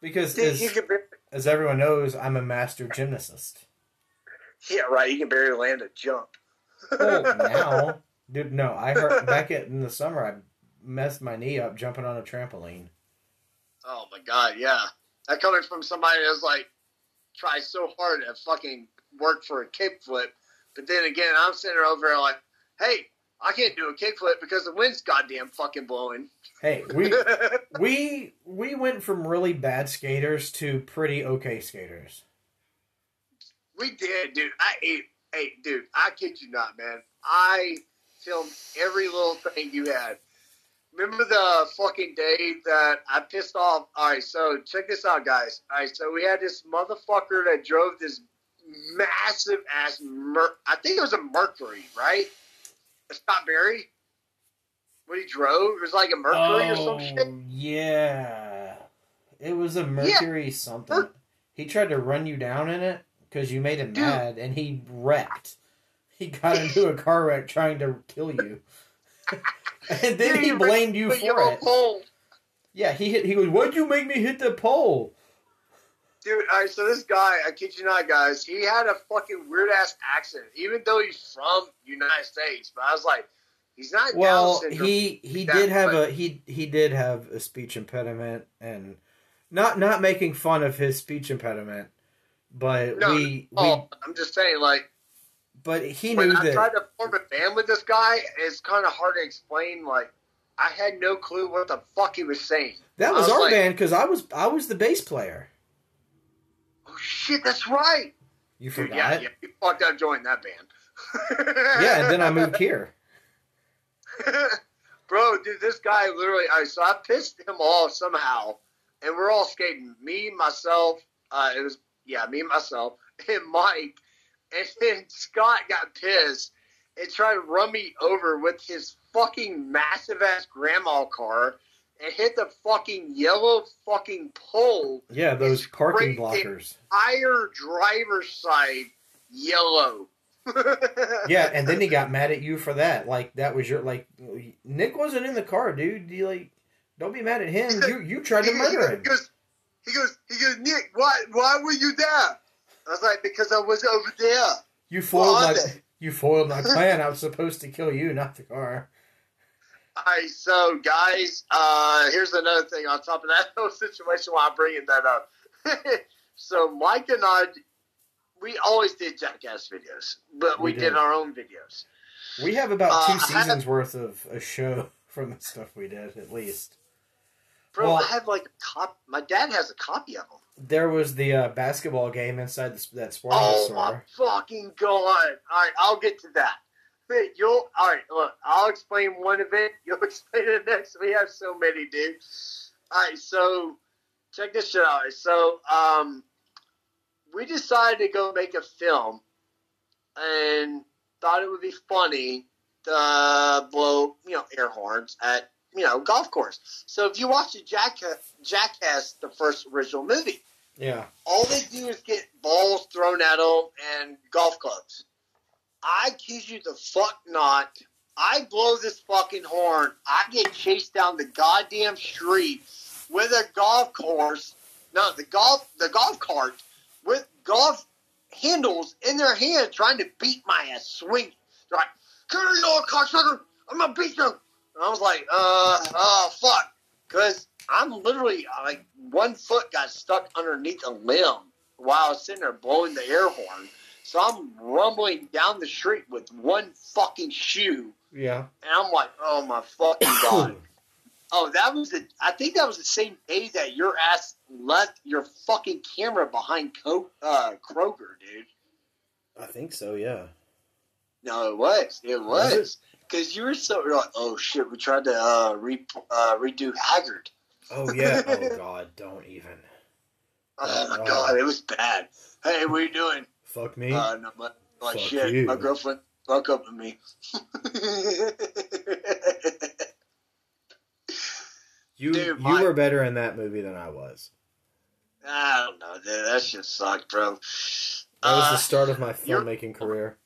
A: Because as,
B: you can bar-
A: as everyone knows, I'm a master gymnast.
B: yeah, right. You can barely land a jump.
A: Well, now, dude, no, I hurt back at, in the summer. I messed my knee up jumping on a trampoline.
B: Oh my god, yeah. That coming from somebody that's like tries so hard to fucking work for a kickflip, but then again, I'm sitting over there like, hey, I can't do a kickflip because the wind's goddamn fucking blowing.
A: Hey, we we we went from really bad skaters to pretty okay skaters.
B: we did, dude. I ate, hey, dude. I kid you not, man. I filmed every little thing you had. Remember the fucking day that I pissed off? All right, so check this out, guys. All right, so we had this motherfucker that drove this massive ass. Mer- I think it was a Mercury, right? A Scott Berry. What he drove? It was like a Mercury or some shit.
A: Oh, yeah. It was a Mercury something. He tried to run you down in it because you made him
B: Dude.
A: mad, and he wrecked. He got into a car wreck trying to kill you. and then
B: Dude,
A: he blamed you for it.
B: cold.
A: Yeah, he hit. He goes, "Why'd you make me hit the pole?"
B: Dude, all right, so this guy, I kid you not, guys, he had a fucking weird ass accent, even though he's from United States. But I was like, he's not
A: Well, he he did have
B: but-
A: a he he did have a speech impediment, and not not making fun of his speech impediment, but
B: No,
A: we we
B: Oh, I'm just saying, like,
A: but he
B: when
A: knew
B: I
A: that.
B: tried to form a band with this guy, it's kind of hard to explain. Like, I had no clue what the fuck he was saying.
A: That was,
B: was
A: our
B: like-
A: band because I was I was the bass player.
B: Oh shit, that's right.
A: You forgot?
B: yeah, yeah, you fucked up joining that band.
A: Yeah, and then I moved here.
B: Bro, dude, this guy literally. All right, so I pissed him off somehow, and we're all skating. Me, myself. Uh, it was yeah, me, myself, and Mike, and then Scott got pissed and tried to run me over with his fucking massive ass grandma car and hit the fucking yellow fucking pole.
A: Yeah, those parking blockers.
B: Higher driver's side yellow.
A: Yeah, and then he got mad at you for that. Like that was your like Nick wasn't in the car, dude. You like don't be mad at him. You you tried to murder
B: He
A: him.
B: goes, he goes, he goes, Nick, why, why were you there? I was like, because I was over there.
A: You foiled my
B: I-
A: you foiled my plan. I was supposed to kill you, not the car.
B: All right, so guys, uh, here's another thing on top of that whole situation. While I'm bringing that up, so Mike and I, we always did Jackass videos, but we,
A: We
B: did.
A: did.
B: our own videos.
A: We have about
B: Uh,
A: two
B: have-
A: seasons worth of a show from the stuff we did, at least.
B: Bro,
A: Well-
B: I have like a cop. My dad has a copy of them.
A: There was the uh, basketball game inside the, that sporting
B: Oh
A: store.
B: my fucking god! All right, I'll get to that. But you'll all right. Look, I'll explain one of it. You'll explain the next. We have so many, dude. All right, so check this shit out. So, um, we decided to go make a film, and thought it would be funny to blow, you know, air horns at you know golf course. So if you watch the Jackass, Jackass, the first original movie
A: Yeah.
B: all they do is get balls thrown at them and golf clubs. I kid you the fuck not. I blow this fucking horn. I get chased down the goddamn street with a golf course. No, the golf the golf cart with golf handles in their hand, trying to beat my ass, swinging. They're like, "Come here, you little cocksucker! I'm gonna beat you." And I was like, "Uh, oh fuck," because I'm literally like one foot got stuck underneath a limb while I was sitting there blowing the air horn. So I'm rumbling down the street with one fucking shoe,
A: Yeah.
B: and I'm like, "Oh my fucking god!" oh, that was the. I think that was the same day that your ass left your fucking camera behind Co- uh, Kroger, dude.
A: I think so. Yeah.
B: No, it was. It
A: Was
B: was. Because you were so you're like, oh shit, we tried to uh, re- uh, redo Haggard.
A: Oh yeah. oh god. Don't even.
B: Oh my
A: Oh.
B: god, it was bad. Hey, what are you doing?
A: Fuck me.
B: Uh, no, my, like
A: Fuck
B: shit,
A: you.
B: my girlfriend broke up with me.
A: you
B: dude,
A: you
B: my-
A: were better in that movie than I was.
B: I don't know, dude. That shit sucked, bro.
A: That was
B: Uh,
A: the start of my filmmaking career.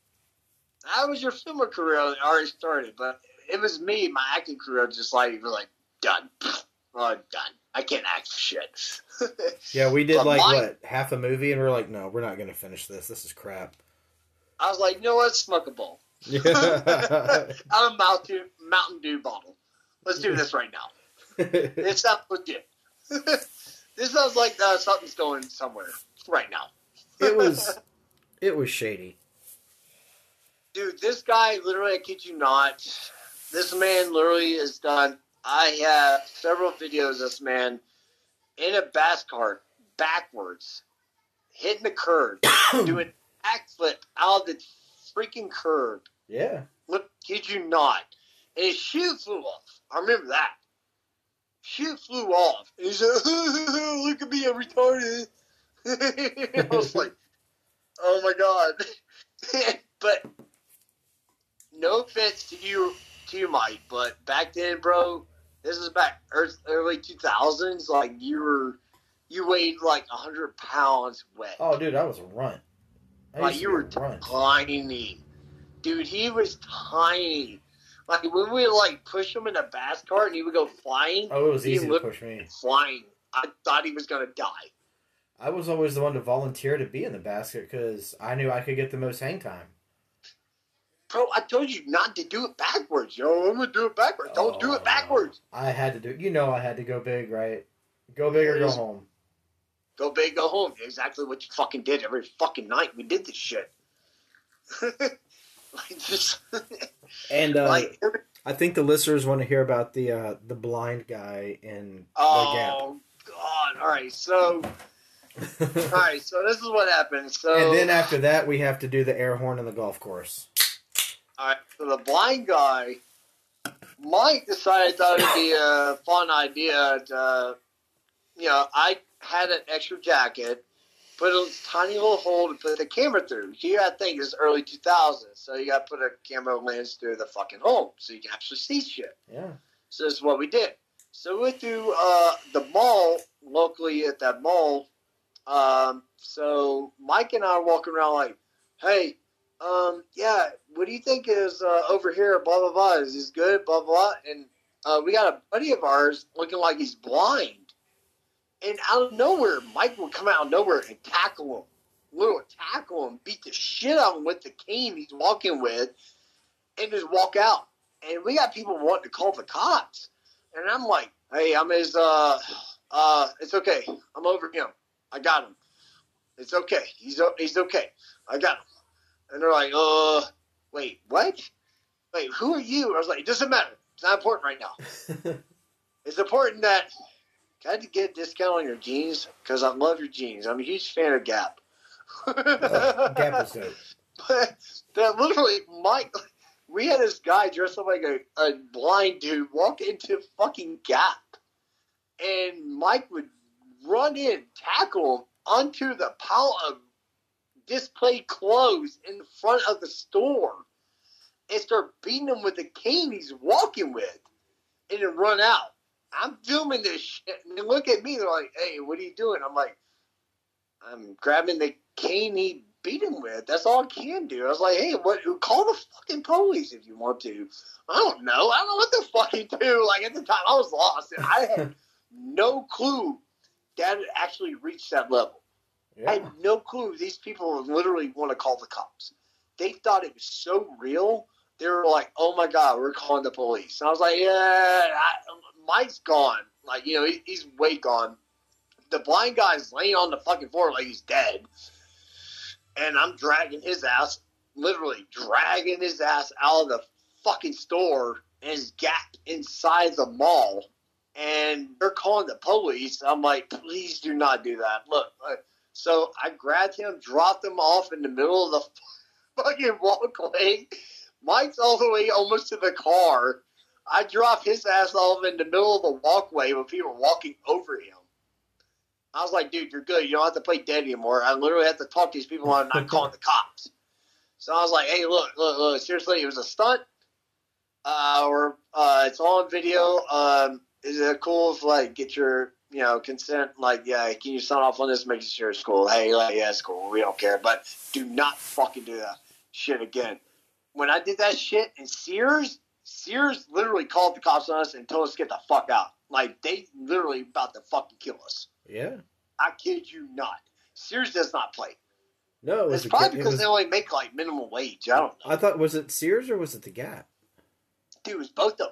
B: How was your filming career already started? But it was me, my acting career, just like was like done. Oh, done. I can't act for shit.
A: Yeah, we did
B: But
A: like
B: mine-
A: what half a movie, and we are like, no, we're not going to finish this. This is crap.
B: I was like, you know what? Smoke a bowl.
A: Yeah.
B: Out of Mountain Dew, Mountain Dew bottle. Let's do this right now. It sounds legit. this sounds like uh, something's going somewhere right now.
A: it was it was shady.
B: Dude, this guy literally, I kid you not, this man literally is done. I have several videos of this man in a bass cart backwards, hitting the curb, doing backflip out of the freaking curb.
A: Yeah.
B: Look, kid you not. And his shoe flew off. I remember that. Shoe flew off. And he's like, look at me, I'm retarded. I was like, oh my god. but no offense to you, to you, Mike, but back then, bro, this is back early 2000s. Like you were, you weighed like 100 pounds wet.
A: Oh, dude, I was a runt. I
B: Like you were
A: be a runt.
B: tiny, dude. He was tiny. Like when we like push him in a bass cart and he would go flying,
A: Oh, it was easy to push me.
B: flying. I thought he was gonna die.
A: I was always the one to volunteer to be in the basket because I knew I could get the most hang time.
B: Bro, I told you not to do it backwards, yo. I'm gonna do it backwards. Don't do
A: Oh,
B: it backwards.
A: I had to do. You know, I had to go big, right? Go big or go home.
B: Go big, go home. Exactly what you fucking did every fucking night. We did this shit. like just
D: And uh,
B: like
D: I think the listeners want to hear about the uh, the blind guy in
B: oh god. All right, so all right, so this is what happened. So
A: and then after that, we have to do the air horn on the golf course.
B: All right, so the blind guy, Mike decided thought it'd be a fun idea to, you know, I had an extra jacket, put a tiny little hole to put the camera through. Here, I think it's early 2000s, so you got to put a camera lens through the fucking hole so you can actually see shit.
A: Yeah.
B: So this is what we did. So we went through uh, the mall locally at that mall. Um, so Mike and I are walking around like, hey, um, yeah, what do you think is uh, over here? Blah blah blah. Is this good? Blah blah. blah. And uh, we got a buddy of ours looking like he's blind, and out of nowhere, Mike will come out of nowhere and tackle him, little tackle him, beat the shit out of him with the cane he's walking with, and just walk out. And we got people wanting to call the cops, and I'm like, hey, I'm his. Uh, uh, it's okay. I'm over him. I got him. It's okay. He's he's okay. I got him. And they're like, uh, wait, what? Wait, who are you? I was like, it doesn't matter. It's not important right now. It's important that can I get a discount on your jeans? Because I love your jeans. I'm a huge fan of Gap.
A: Oh, Gap was dope.
B: But that literally, Mike, we had this guy dressed up like a, a blind dude walk into fucking Gap. And Mike would run in, tackle him onto the pile of displayed clothes in front of the store and start beating him with the cane he's walking with and then run out. I'm filming this shit and they look at me, they're like, hey, what are you doing? I'm like, I'm grabbing the cane he beat him with. That's all I can do. I was like, hey, what? Call the fucking police if you want to. I don't know. I don't know what the fucking do. Like at the time, I was lost. And I had no clue that it actually reached that level. I had no clue these people literally want to call the cops. They thought it was so real. They were like, "Oh my god, we're calling the police." And I was like, "Yeah, I, Mike's gone. Like, you know, he, he's way gone. The blind guy's laying on the fucking floor like he's dead, and I'm dragging his ass, literally dragging his ass out of the fucking store and his gap inside the mall." And they're calling the police. I'm like, please do not do that. Look, look so I grabbed him, dropped him off in the middle of the fucking walkway. Mike's all the way almost to the car. I drop his ass off in the middle of the walkway with people walking over him. I was like, dude, you're good. You don't have to play dead anymore. I literally have to talk to these people and I'm not calling the cops. So I was like, hey, look, look, look, seriously, it was a stunt. Uh, or uh, it's all on video. Um, is it cool if like get your you know consent? Like, yeah, can you sign off on this? Make sure it's cool. Hey, like, yeah, it's cool. We don't care, but do not fucking do that shit again. When I did that shit in Sears, Sears literally called the cops on us and told us to get the fuck out. Like they literally about to fucking kill us.
A: Yeah.
B: I kid you not. Sears does not play.
A: No, it was
B: It's probably
A: it
B: because
A: was-
B: they only make like minimum wage. I don't know.
A: I thought was it Sears or was it the Gap?
B: Dude, it was both of them.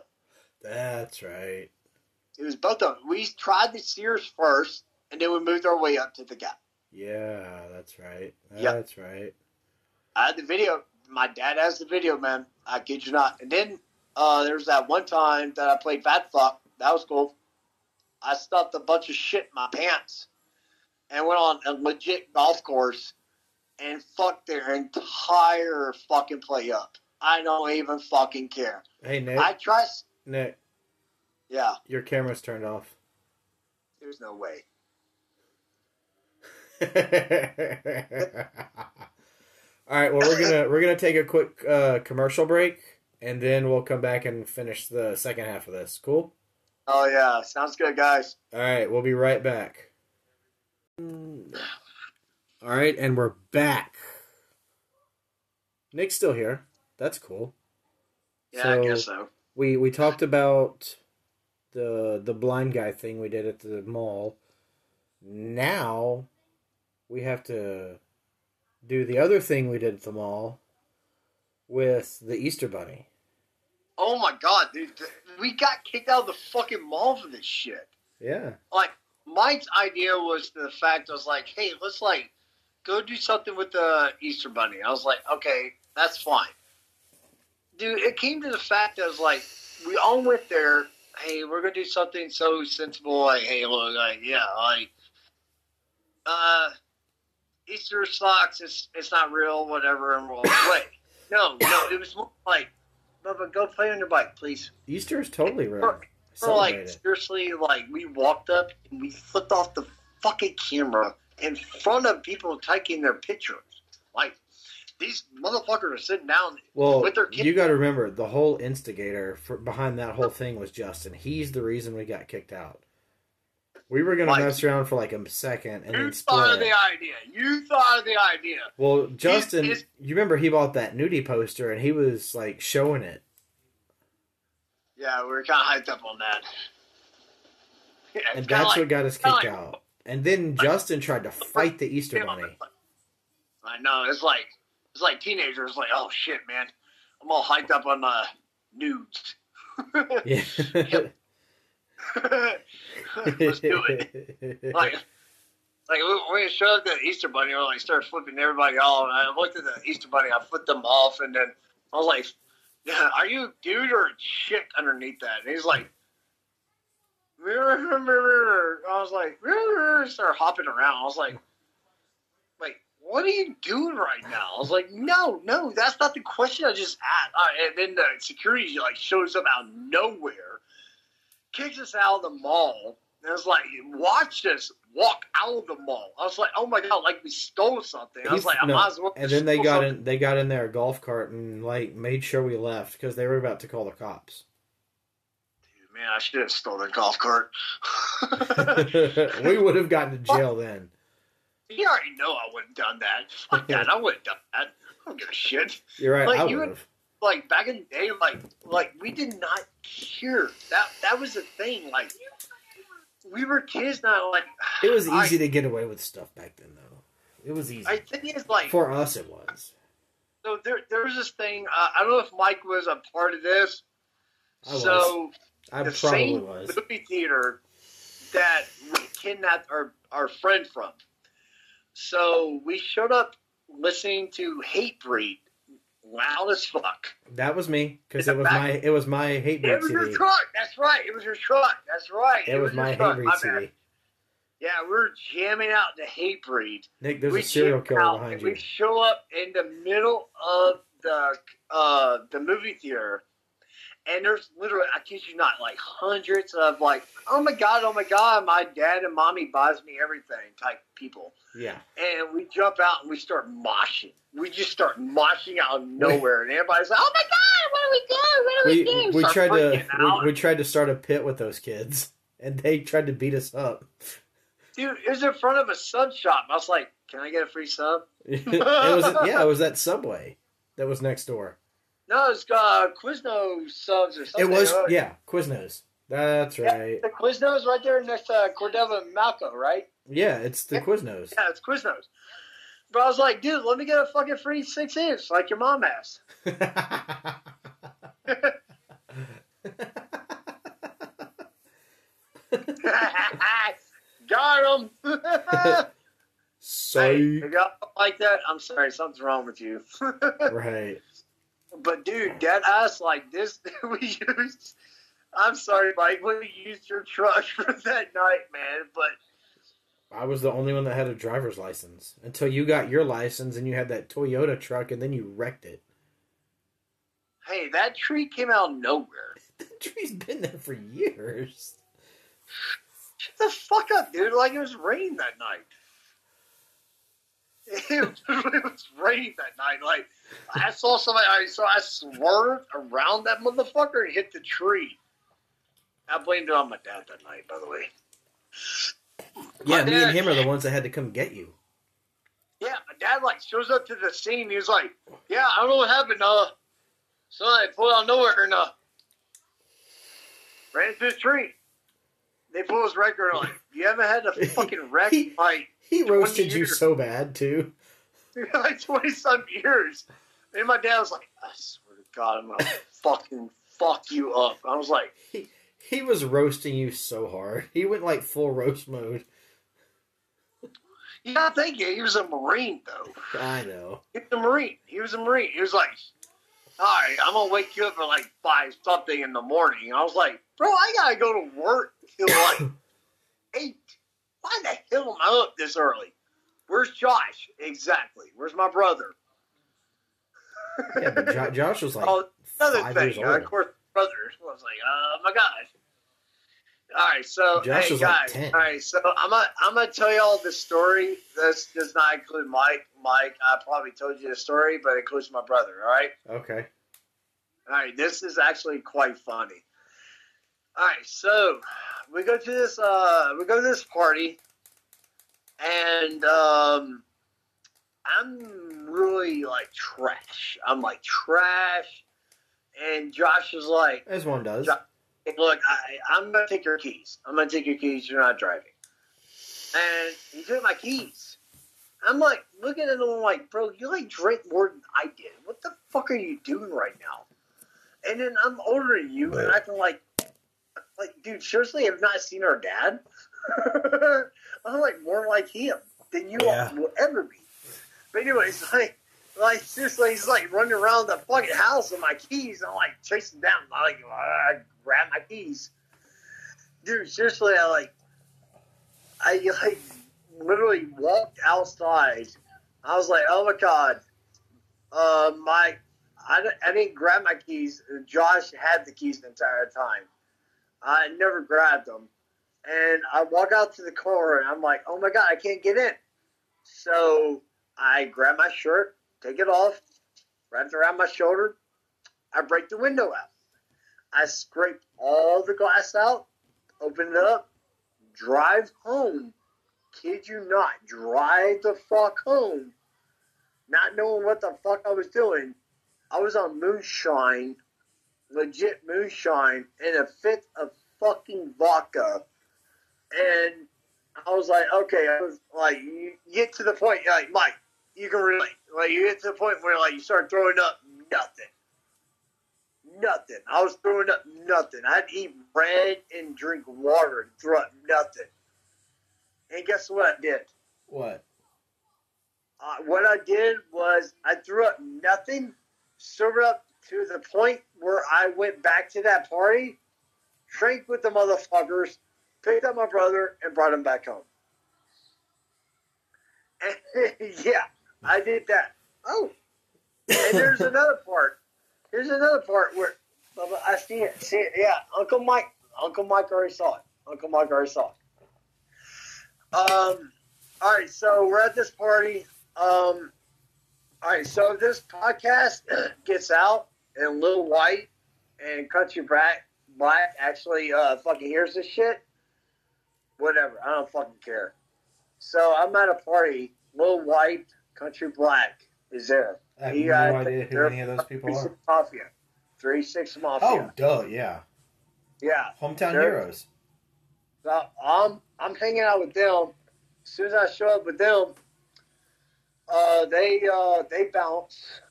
A: That's right.
B: It was both of them. We tried the Sears first, and then we moved our way up to the Gap.
A: Yeah, that's right.
B: Yep.
A: That's right.
B: I had the video. my dad has the video, man. I kid you not. And then uh, there was that one time that I played Fat Fuck. That was cool. I stuffed a bunch of shit in my pants and went on a legit golf course and fucked their entire fucking play up. I don't even fucking care.
A: Hey Nick,
B: I trust.
A: Nick,
B: Yeah,
A: your camera's turned off.
B: there's no way.
A: All right, well we're gonna we're gonna take a quick uh, commercial break, and then we'll come back and finish the second half of this. Cool.
B: Oh yeah, sounds good, guys.
A: All right, we'll be right back. All right, and we're back. Nick's still here. That's cool.
B: Yeah,
A: So-
B: I guess so.
A: We we talked about the the blind guy thing we did at the mall. Now we have to do the other thing we did at the mall with the Easter bunny.
B: Oh my god, dude, we got kicked out of the fucking mall for this shit.
A: Yeah.
B: Like Mike's idea was the fact I was like, hey, let's like go do something with the Easter Bunny. I was like, okay, that's fine. Dude, it came to the fact that I was like, we all went there. Hey, we're gonna do something so sensible. Like, hey, look, like, yeah, like, uh, Easter socks. It's it's not real, whatever. And we'll wait, no, no, it was more like, Bubba, go play on your bike, please.
A: Easter is totally real.
B: For like
A: it.
B: seriously, like we walked up and we flipped off the fucking camera in front of people taking their pictures. Like these motherfuckers are sitting down.
A: Well,
B: with their kid-
A: you got to remember the whole instigator for, behind that whole thing was Justin. He's the reason we got kicked out. We were gonna
B: Like-
A: mess around for like a second and
B: You
A: then
B: thought of
A: split.
B: the idea. You thought of the idea.
A: Well, Justin, you remember he bought that nudie poster and he was like showing it.
B: Yeah, we were kind of hyped up on that. Yeah,
A: and that's
B: like-
A: what got us kicked
B: like-
A: out. And then Justin tried to fight the Easter Bunny.
B: I know. It's like it's like teenagers. Like, oh shit, man, I'm all hyped up on the nudes.
A: Yeah.
B: Let's do it. like, like we, we showed up the Easter Bunny, we like started flipping everybody off. And I looked at the Easter Bunny, I flipped them off, and then I was like, yeah, "Are you a dude or a chick underneath that?" And he's like, I was like, started hopping around. I was like, what are you doing right now? I was like, no, no, that's not the question I just asked. Uh, and then the security like shows up out of nowhere, kicks us out of the mall. And I was like, watch us walk out of the mall. I was like, oh my god, like we stole something. I was like, I
A: no,
B: might as well.
A: and then they got
B: something.
A: in. They got in their golf cart and like made sure we left because they were about to call the cops.
B: Dude, man, I should have stolen a golf cart.
A: we would have gotten to jail then.
B: You already know I wouldn't have done that. Fuck that. I wouldn't have done that. I don't give a shit.
A: You're right.
B: Like,
A: I
B: you
A: would.
B: Like back in the day, like like we did not care. That that was the thing. Like we were kids not Like
A: It was
B: I-
A: easy to get away with stuff back then, though. It was easy
B: I think it's like
A: for us. It was.
B: so. There there was this thing. Uh, I don't know if Mike was a part of this.
A: I was.
B: so
A: I
B: the
A: probably
B: same
A: was.
B: movie theater that we kidnapped our, our friend from. So we showed up listening to Hatebreed loud as fuck.
A: That was me because it was
B: back-
A: my it was my hate
B: It
A: breed
B: was your truck. That's right. It was your truck. That's right.
A: It was
B: your
A: my hate
B: truck.
A: breed
B: My
A: CD.
B: bad. Yeah, we're jamming out the Hatebreed.
A: Nick, there's
B: we
A: a serial killer behind you.
B: We show up in the middle of the uh, the movie theater, and there's literally, I kid you not, like hundreds of like, oh my god, oh my god, my dad and mommy buys me everything type people,
A: Yeah.
B: and we jump out and we start moshing. We just start moshing out of nowhere, and everybody's like, oh my god, what do we do? What do we,
A: We
B: do?
A: we
B: Start
A: tried to we, we tried to start a pit with those kids, and they tried to beat us up.
B: Dude, it was in front of a sub shop. I was like, can I get a free sub?
A: it was yeah, it was that Subway that was next door.
B: No, it's uh, Quiznos subs or something.
A: It was
B: Uh,
A: yeah, Quiznos. That's
B: Yeah,
A: right.
B: the Quiznos right there next to Cordova and Malco, right?
A: Yeah, it's the
B: Yeah.
A: Quiznos.
B: Yeah, it's Quiznos. But I was like, dude, let me get a fucking free six inch like your mom has. Got him.
A: so
B: hey, got like that, I'm sorry, something's wrong with you.
A: right.
B: But dude, dead ass like this, we used. I'm sorry, Mike. We used your truck for that night, man. But
A: I was the only one that had a driver's license until you got your license and you had that Toyota truck and then you wrecked it.
B: hey, that tree came out of nowhere.
A: that tree's been there for years.
B: Shut the fuck up, dude. Like it was raining that night. It was, it was raining that night. Like I saw somebody. I saw. I swerved around that motherfucker and hit the tree. I blamed it on my dad that night. By the way.
A: Yeah,
B: My
A: me
B: dad-
A: and him are the ones that had to come get you.
B: Yeah, my dad like shows up to the scene. He was like, "Yeah, I don't know what happened. Uh, so I pulled out of nowhere and uh, ran into the tree. They pulled his record. Like, you haven't had a fucking wreck like
A: He roasted you
B: years.
A: so bad too.
B: like twenty some years. And my dad was like, "I swear to God, I'm gonna fucking fuck you up." I was like,
A: He he was roasting you so hard. He went like full roast mode.
B: Yeah, gotta think. He was a marine, though.
A: I know.
B: He was a marine. He was a marine. He was like." All right, I'm gonna wake you up at like five something in the morning. I was like, bro, I gotta go to work till like eight. Why the hell am I up this early? Where's Josh? Exactly. Where's my brother?
A: Yeah, but jo- Josh was like
B: oh, another thing. uh, of course, brother was like, oh my gosh. All right, so
A: Josh
B: hey
A: was like 10.
B: all right, so I'm gonna I'm gonna tell y'all the story. This does not include Mike. Mike, I probably told you the story, but it includes my brother. All right.
A: okay.
B: All right, this is actually quite funny. All right, so we go to this uh we go to this party and um I'm really like trash. I'm like trash and Josh is like,
A: As one does.
B: "Look, I I'm going to take your keys. I'm going to take your keys. You're not driving." And he took my keys. I'm like looking at him like, bro, you like drink more than I did. What the fuck are you doing right now? And then I'm older than you and I can like, like, dude, seriously, I've not seen our dad. I'm like more like him than you
A: Yeah.
B: will ever be. But anyways, like, like seriously, he's like running around the fucking house with my keys. And I'm like chasing down. I like, I grab my keys, dude. Seriously, I like, I like literally walked outside. I was like, oh my god, uh, my, I, I didn't grab my keys. Josh had the keys the entire time. I never grabbed them. And I walk out to the car and I'm like, oh my god, I can't get in. So I grab my shirt, take it off, wrap it around my shoulder. I break the window out. I scrape all the glass out, open it up, drive home. Kid you not, drive the fuck home. Not knowing what the fuck I was doing. I was on moonshine, legit moonshine, and a fifth of fucking vodka. And I was like, okay, I was like, you get to the point, like, Mike, you can relate. Like, you get to the point where, like, you start throwing up nothing. Nothing. I was throwing up nothing. I'd eat bread and drink water and throw up nothing. And guess what I did?
A: What?
B: Uh, what I did was I threw up nothing, served up to the point where I went back to that party, drank with the motherfuckers, picked up my brother, and brought him back home. And, yeah, I did that. Oh, and there's another part. Here's another part where I see it. See it? Yeah, Uncle Mike. Uncle Mike already saw it. Uncle Mike already saw it. Um. All right, so we're at this party. Um. All right, so this podcast gets out, and Lil Wyte and Country Black Black actually uh, fucking hears this shit. Whatever, I don't fucking care. So I'm at a party. Lil Wyte, Country Black is there.
A: I have
B: He,
A: no idea who any of those people are.
B: Mafia. Three Six Mafia.
A: Oh, duh, yeah.
B: yeah.
A: Hometown Heroes.
B: So I'm I'm hanging out with them. As soon as I show up with them, uh, they uh, they bounce,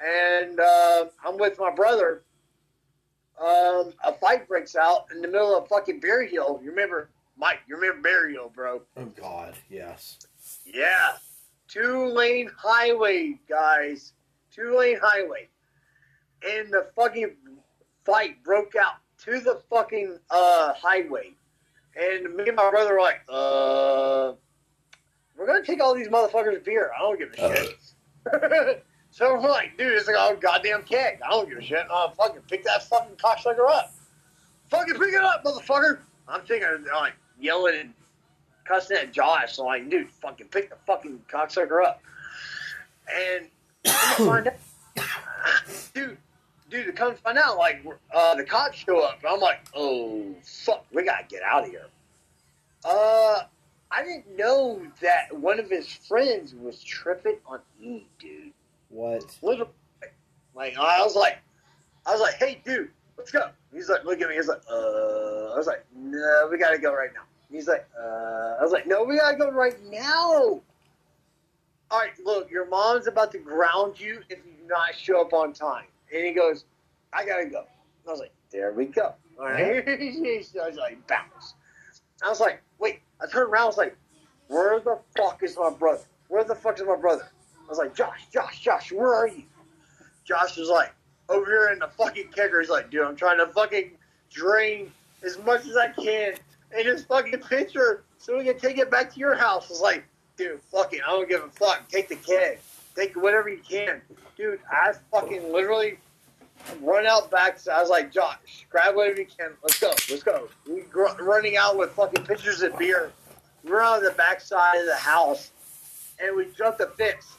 B: and uh, I'm with my brother. Um, a fight breaks out in the middle of fucking Berry Hill. You remember, Mike? You remember Berry Hill, bro?
A: Oh God, yes.
B: Yeah. two lane highway, guys, two lane highway, and the fucking fight broke out to the fucking uh highway, and me and my brother were like, uh, we're gonna take all these motherfuckers beer. I don't give a shit. so we're like, dude, it's like oh goddamn keg. I don't give a shit. Uh, fucking pick that fucking cocksucker up. Fucking pick it up, motherfucker. I'm thinking like yelling and cussing at Josh. So like, dude, fucking pick the fucking cocksucker up. And find out, dude, dude, to come find out, like, uh, the cops show up. I'm like, oh fuck, we gotta get out of here. Uh, I didn't know that one of his friends was tripping on E, dude.
A: What?
B: Literally, like I was like, I was like, hey, dude, let's go. He's like, look at me. He's like, uh, I was like, no, we gotta go right now. He's like, uh, I was like, no, we gotta go right now. All right, look, your mom's about to ground you if you do not show up on time. And he goes, I gotta go. I was like, there we go. All right. I was like, bounce. I was like, wait. I turned around. I was like, where the fuck is my brother? Where the fuck is my brother? I was like, Josh, Josh, Josh, where are you? Josh was like, over here in the fucking kicker. He's like, dude, I'm trying to fucking drain as much as I can in this fucking pitcher so we can take it back to your house. I was like, dude, fuck it. I don't give a fuck. Take the keg. Take whatever you can. Dude, I fucking literally run out back. So I was like, Josh, grab whatever you can. Let's go. Let's go. We gr- running out with fucking pitchers of beer. We're on the backside of the house, and we jumped the fence.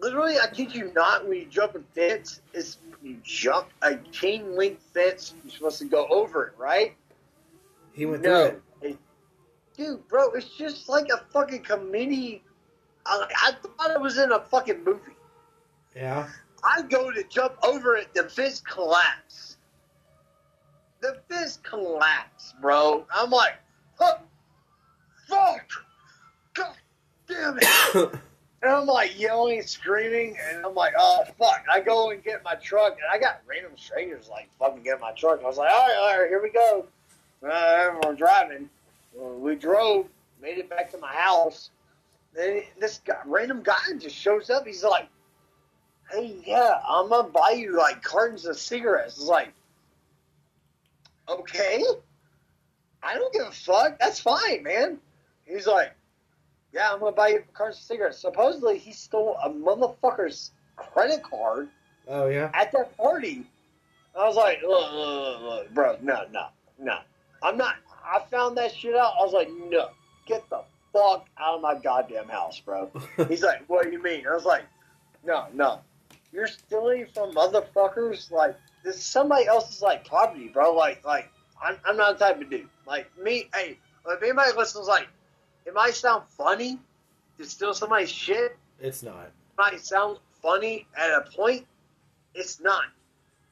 B: Literally, I kid you not, when you jump a fence, it's you jump a chain link fence. You're supposed to go over it, right?
A: He went through
B: No,
A: it.
B: It- dude, bro, it's just like a fucking comedy. I, I thought it was in a fucking movie.
A: Yeah.
B: I go to jump over it, the fence collapse. The fence collapse, bro. I'm like, huh, fuck, god damn it. and I'm like yelling, screaming, and I'm like, oh fuck. I go and get my truck, and I got random strangers like fucking get my truck. I was like, all right, all right, here we go. Uh, we're driving. We drove, made it back to my house. Then this guy, random guy just shows up. He's like, hey, yeah, I'm gonna buy you like cartons of cigarettes. It's like, okay, I don't give a fuck. That's fine, man. He's like, yeah, I'm gonna buy you cartons of cigarettes. Supposedly, he stole a motherfucker's credit card
A: Oh yeah.
B: at that party. I was like, look, look, look, bro, no, no, no. I'm not. I found that shit out. I was like, no, get the fuck out of my goddamn house, bro. He's like, what do you mean? I was like, no, no. You're stealing from motherfuckers. Like, this is somebody else's, like, property, bro. Like, like, I'm, I'm not the type of dude. Like, me, hey, if anybody listens, like, it might sound funny to steal somebody's shit.
A: It's not.
B: It might sound funny at a point. It's not.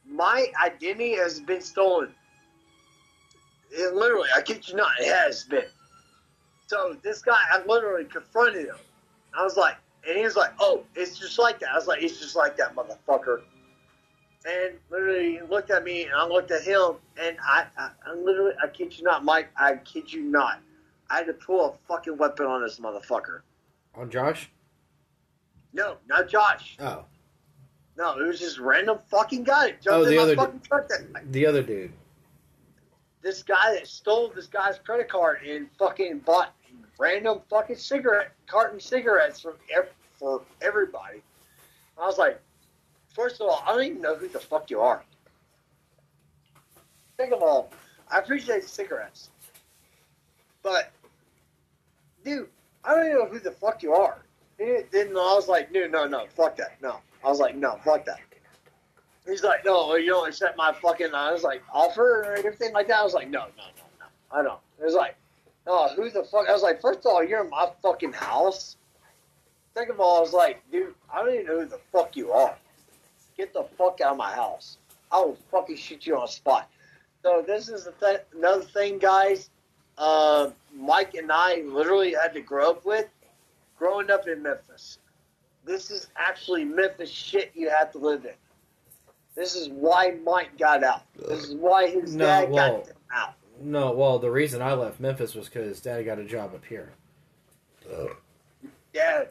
B: My identity has been stolen. It literally, I kid you not, it has been. So this guy, I literally confronted him. I was like, and he was like, "Oh, it's just like that." I was like, "It's just like that, motherfucker." And literally, he looked at me, and I looked at him, and I, I, I literally, I kid you not, Mike, I kid you not, I had to pull a fucking weapon on this motherfucker.
A: On Josh?
B: No, not Josh.
A: Oh.
B: No, it was just random fucking guy that jumped
A: Oh,
B: in
A: the
B: my
A: other d-
B: fucking truck that night.
A: The other dude.
B: This guy that stole this guy's credit card and fucking bought random fucking cigarette carton cigarettes from ev- for everybody. I was like, first of all, I don't even know who the fuck you are. Second of all, I appreciate cigarettes, but dude, I don't even know who the fuck you are. And then I was like, dude, no, no, fuck that, no. I was like, no, fuck that. He's like, no, you don't accept my fucking. I was like, offer or anything like that. I was like, no, no, no, no. I don't. It was like, oh, who the fuck? I was like, first of all, you're in my fucking house. Second of all, I was like, dude, I don't even know who the fuck you are. Get the fuck out of my house. I will fucking shoot you on spot. So this is the th- another thing, guys. Uh, Mike and I literally had to grow up with growing up in Memphis. This is actually Memphis shit you have to live in. This is why Mike got out. This is why his
A: No,
B: dad
A: well-
B: got out.
A: No, well, the reason I left Memphis was because Dad got a job up here.
B: dad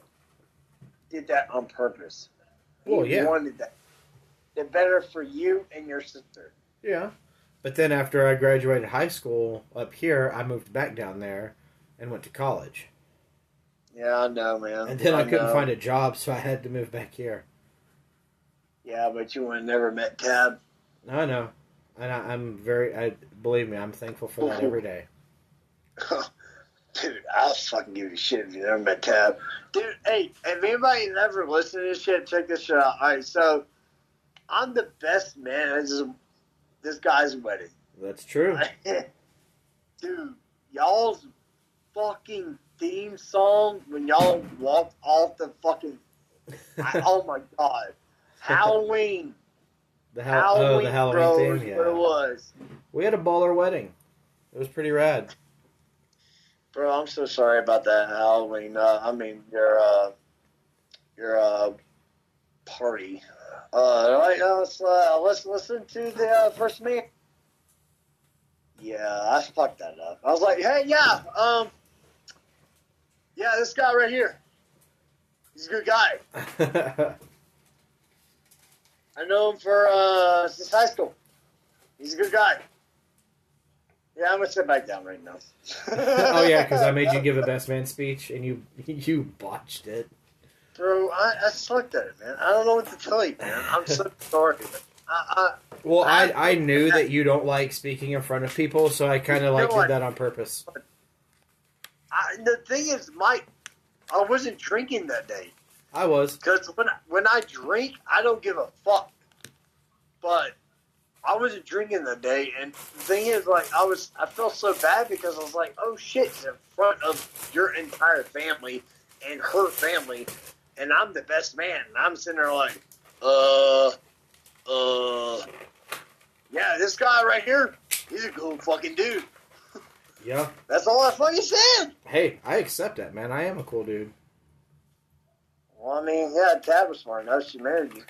B: did that on purpose. He
A: Well, yeah.
B: wanted that. The better for you and your sister.
A: Yeah. But then after I graduated high school up here, I moved back down there and went to college.
B: Yeah, I know, man.
A: And then I, couldn't
B: know.
A: find a job, so I had to move back here.
B: Yeah, but you would have never met Tab.
A: I know. And I, I'm very, I believe me, I'm thankful for that every day.
B: Dude, I'll fucking give you shit if you never met Tab. Dude, hey, if anybody ever listened to this shit, check this shit out. All right, so I'm the best man this, guy's wedding.
A: That's true.
B: Dude, y'all's fucking theme song when y'all walked off the fucking. I, oh my god. Halloween.
A: The, oh,
B: Halloween,
A: the Halloween
B: bro,
A: theme, yeah.
B: what it was.
A: We had a baller wedding. It was pretty rad.
B: Bro, I'm so sorry about that Halloween. Uh, I mean, your uh, your uh, party. Uh, all right, uh, let's uh, let's listen to the uh, first me. Yeah, I fucked that up. I was like, hey, yeah, um, yeah, this guy right here. He's a good guy. I know him for uh, since high school. He's a good guy. Yeah, I'm gonna sit back down right now.
A: oh yeah, because I made you give a best man speech and you you botched it.
B: Bro, I, I sucked at it, man. I don't know what to tell you, man. I'm so sorry. I, I,
A: Well, I I knew that you don't like speaking in front of people, so I kind of like did that on purpose.
B: I, the thing is, Mike, I wasn't drinking that day
A: I was.
B: because when I, when I drink, I don't give a fuck. But I wasn't drinking that day, and the thing is, like, I was, I felt so bad because I was like, oh shit, in front of your entire family and her family, and I'm the best man, and I'm sitting there like, uh, uh, yeah, this guy right here, he's a cool fucking dude.
A: Yeah.
B: That's all I fucking said.
A: Hey, I accept that, man. I am a cool dude.
B: Well, I mean, yeah, Tab was smart enough. She married you.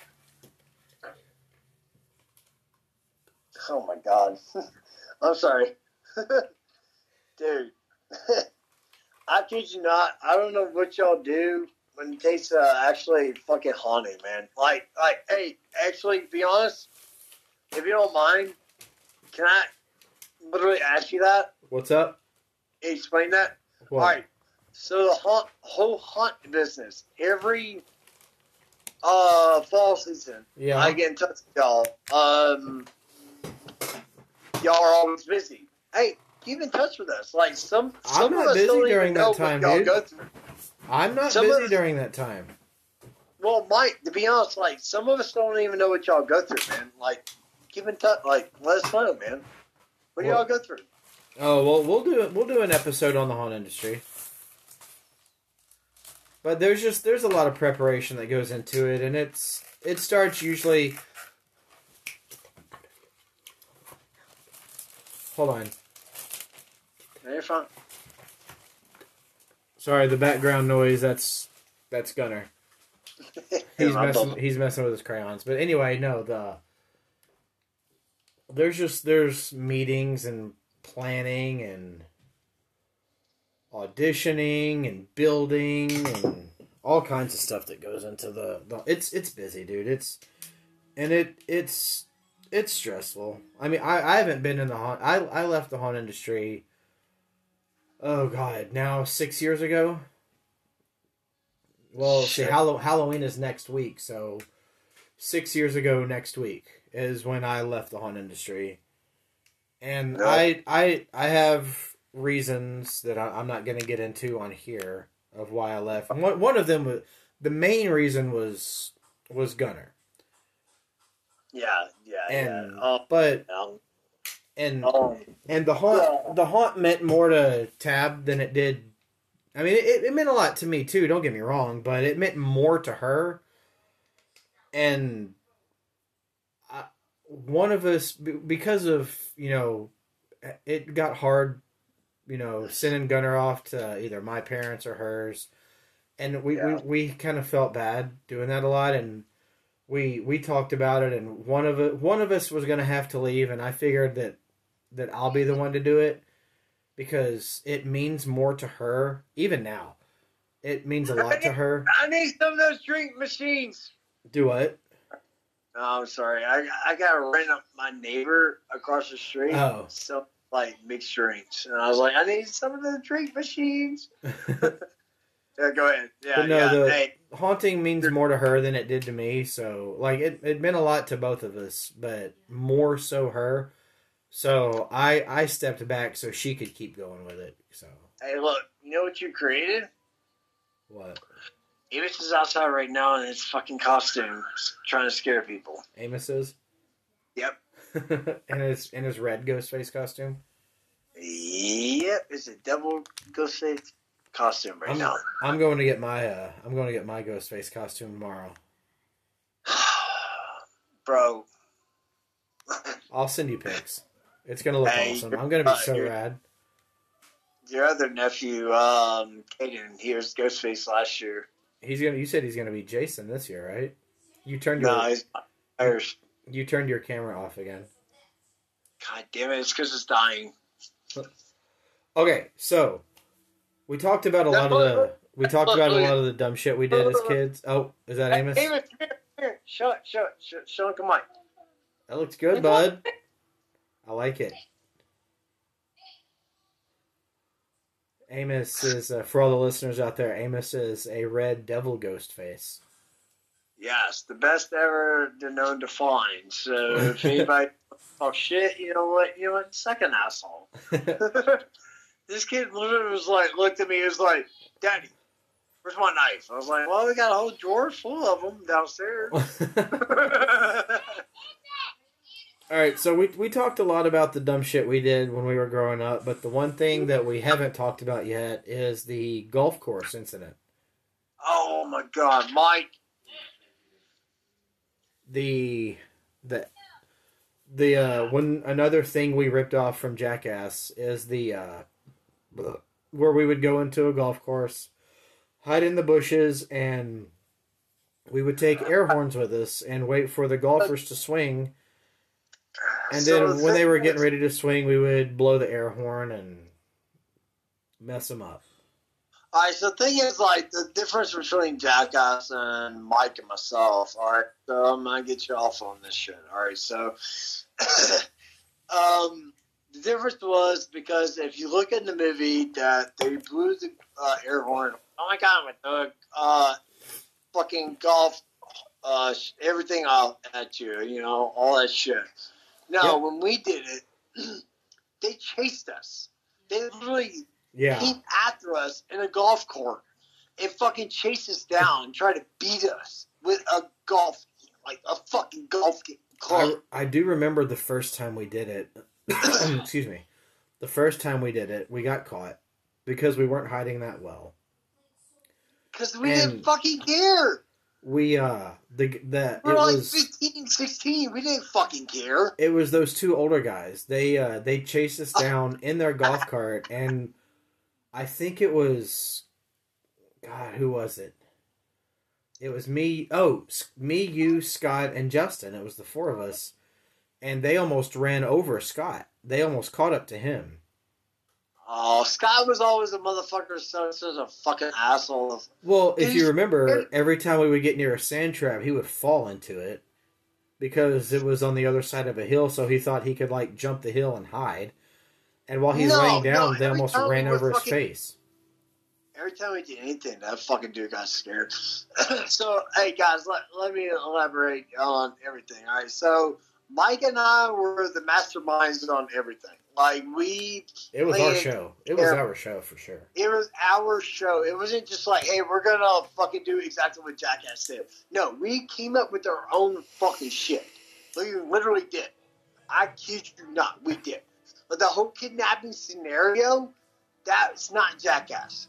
B: Oh my god. I'm sorry. Dude. I kid you not. I don't know what y'all do when it takes uh, actually fucking haunting, man. Like, like, hey, actually, be honest. If you don't mind, can I literally ask you that?
A: What's up?
B: Explain that?
A: What?
B: All right. So the haunt, whole haunt business, every uh fall season,
A: Yeah.
B: I get in touch with y'all. Um, y'all are always busy. Hey, keep in touch with us. Like some,
A: I'm
B: some
A: not
B: of us
A: busy during that time,
B: y'all
A: dude.
B: go through.
A: I'm not
B: Some
A: busy
B: us-
A: during that time.
B: Well, Mike, to be honest, like some of us don't even know what y'all go through, man. Like, keep in touch. Like, let us know, man. What do
A: Well-
B: y'all go through?
A: Oh well, we'll do we'll do an episode on the haunt industry. But there's just there's a lot of preparation that goes into it, and it's it starts usually. Hold on,
B: No, you're fine.
A: Sorry, the background noise. That's that's Gunner. He's messing.
B: double-
A: He's messing with his crayons. But anyway, no. The there's just there's meetings and planning and auditioning and building and all kinds of stuff that goes into the, the it's it's busy dude it's and it it's it's stressful i mean i i haven't been in the haunt i i left the haunt industry oh god now six years ago well see
B: Shit.
A: Hallow- halloween is next week so six years ago next week is when i left the haunt industry and
B: No.
A: i i i have reasons that I, i'm not going to get into on here of why i left one, one of them was the main reason was was gunner
B: Yeah, yeah,
A: and
B: yeah. Um,
A: but
B: um,
A: and
B: um,
A: and the haunt
B: Yeah.
A: the haunt meant more to tab than it did i mean it, it meant a lot to me too don't get me wrong but it meant more to her and I, one of us because of you know it got hard you know sending gunner off to either my parents or hers and we,
B: Yeah.
A: we, we kind of felt bad doing that a lot and we we talked about it and one of one of us was going to have to leave and i figured that that i'll be the one to do it because it means more to her even now It means a lot to her.
B: I need some of those drink machines.
A: Do what?
B: Oh, I'm sorry. I I got to rent up my neighbor across the street.
A: Oh.
B: So like mixed drinks, and I was like, I need some of the drink machines. Yeah, go ahead. Yeah,
A: But no,
B: yeah.
A: the-
B: Hey,
A: Haunting means more to her than it did to me. So, like, it, it meant a lot to both of us, but more so her. So I I stepped back so she could keep going with it. So
B: hey, look. You know what you created?
A: what?
B: Amos is outside right now in his fucking costume, trying to scare people.
A: Amos is
B: Yep.
A: in his in his red ghost face costume.
B: Yep. It's a double ghost face costume right
A: I'm,
B: now.
A: I'm going to get my uh I'm going to get my ghost face costume tomorrow.
B: Bro.
A: I'll send you pics. It's gonna look
B: Hey,
A: awesome. I'm gonna be
B: uh,
A: so
B: you're-
A: rad.
B: Your other nephew, um, Caden, he was Ghostface last year.
A: He's gonna. You said he's gonna be Jason this year, right? You turned your
B: No, he's Irish.
A: you turned your camera off again.
B: God damn it, it's because it's dying.
A: Okay, so we talked about a lot of the we talked about a lot of the dumb shit we did as kids. Oh, is that Amos?
B: Amos, come here, come here. Show it, show it, show, show it, come on.
A: That looks good, bud. I like it. Amos is uh, for all the listeners out there. Amos is a red devil ghost face.
B: Yes, the best ever known to find. So if anybody talk shit, you know what? You know what? Second asshole. this kid literally was like, looked at me, he was like, Daddy, where's my knife? I was like, Well, we got a whole drawer full of them downstairs.
A: All right, so we we talked a lot about the dumb shit we did when we were growing up, but the one thing that we haven't talked about yet is the golf course incident.
B: oh my God, Mike.
A: The the the uh when another thing we ripped off from Jackass is the uh where we would go into a golf course, hide in the bushes and we would take air horns with us and wait for the golfers to swing and
B: So
A: then
B: the
A: when they were getting ready to swing, we would blow the air horn and mess them up.
B: All right, so the thing is, like, the difference between Jackass and Mike and myself, all right, so I'm to get you off on this shit, all right, so, um, the difference was because if you look in the movie that they blew the uh, air horn, oh my god, with the uh, fucking golf, uh, everything out at you, you know, all that shit. No,
A: Yep.
B: when we did it, they chased us. They literally
A: Yeah.
B: came after us in a golf court and fucking chased us down and tried to beat us with a golf, like a fucking golf
A: I,
B: club.
A: I do remember the first time we did it. Excuse me. The first time we did it, we got caught because we weren't hiding that well.
B: Because we
A: and-
B: didn't fucking care.
A: We uh the that
B: We
A: it
B: were like
A: was
B: 15, 16. We didn't fucking care.
A: it was those two older guys. They uh they chased us down in their golf cart and I think it was God, who was it? It was me. Oh, me, you, Scott, and Justin. It was the four of us, and they almost ran over Scott. They almost caught up to him.
B: Oh, Scott was always a motherfucker, so such a fucking asshole.
A: Well, if you remember, every time we would get near a sand trap, he would fall into it because it was on the other side of a hill. So he thought he could like jump the hill and hide. And while he's
B: No,
A: laying
B: no,
A: down, they almost ran over his face.
B: Every time we did anything, that fucking dude got scared. so, hey guys, let, let me elaborate on everything. All right, so Mike and I were the masterminds on everything. Like we,
A: It was our show. It was our show for sure.
B: it was our show. It wasn't just like, hey, we're gonna fucking do exactly what Jackass did. No, we came up with our own fucking shit. We literally did. I kid you not, we did. But the whole kidnapping scenario, that's not Jackass.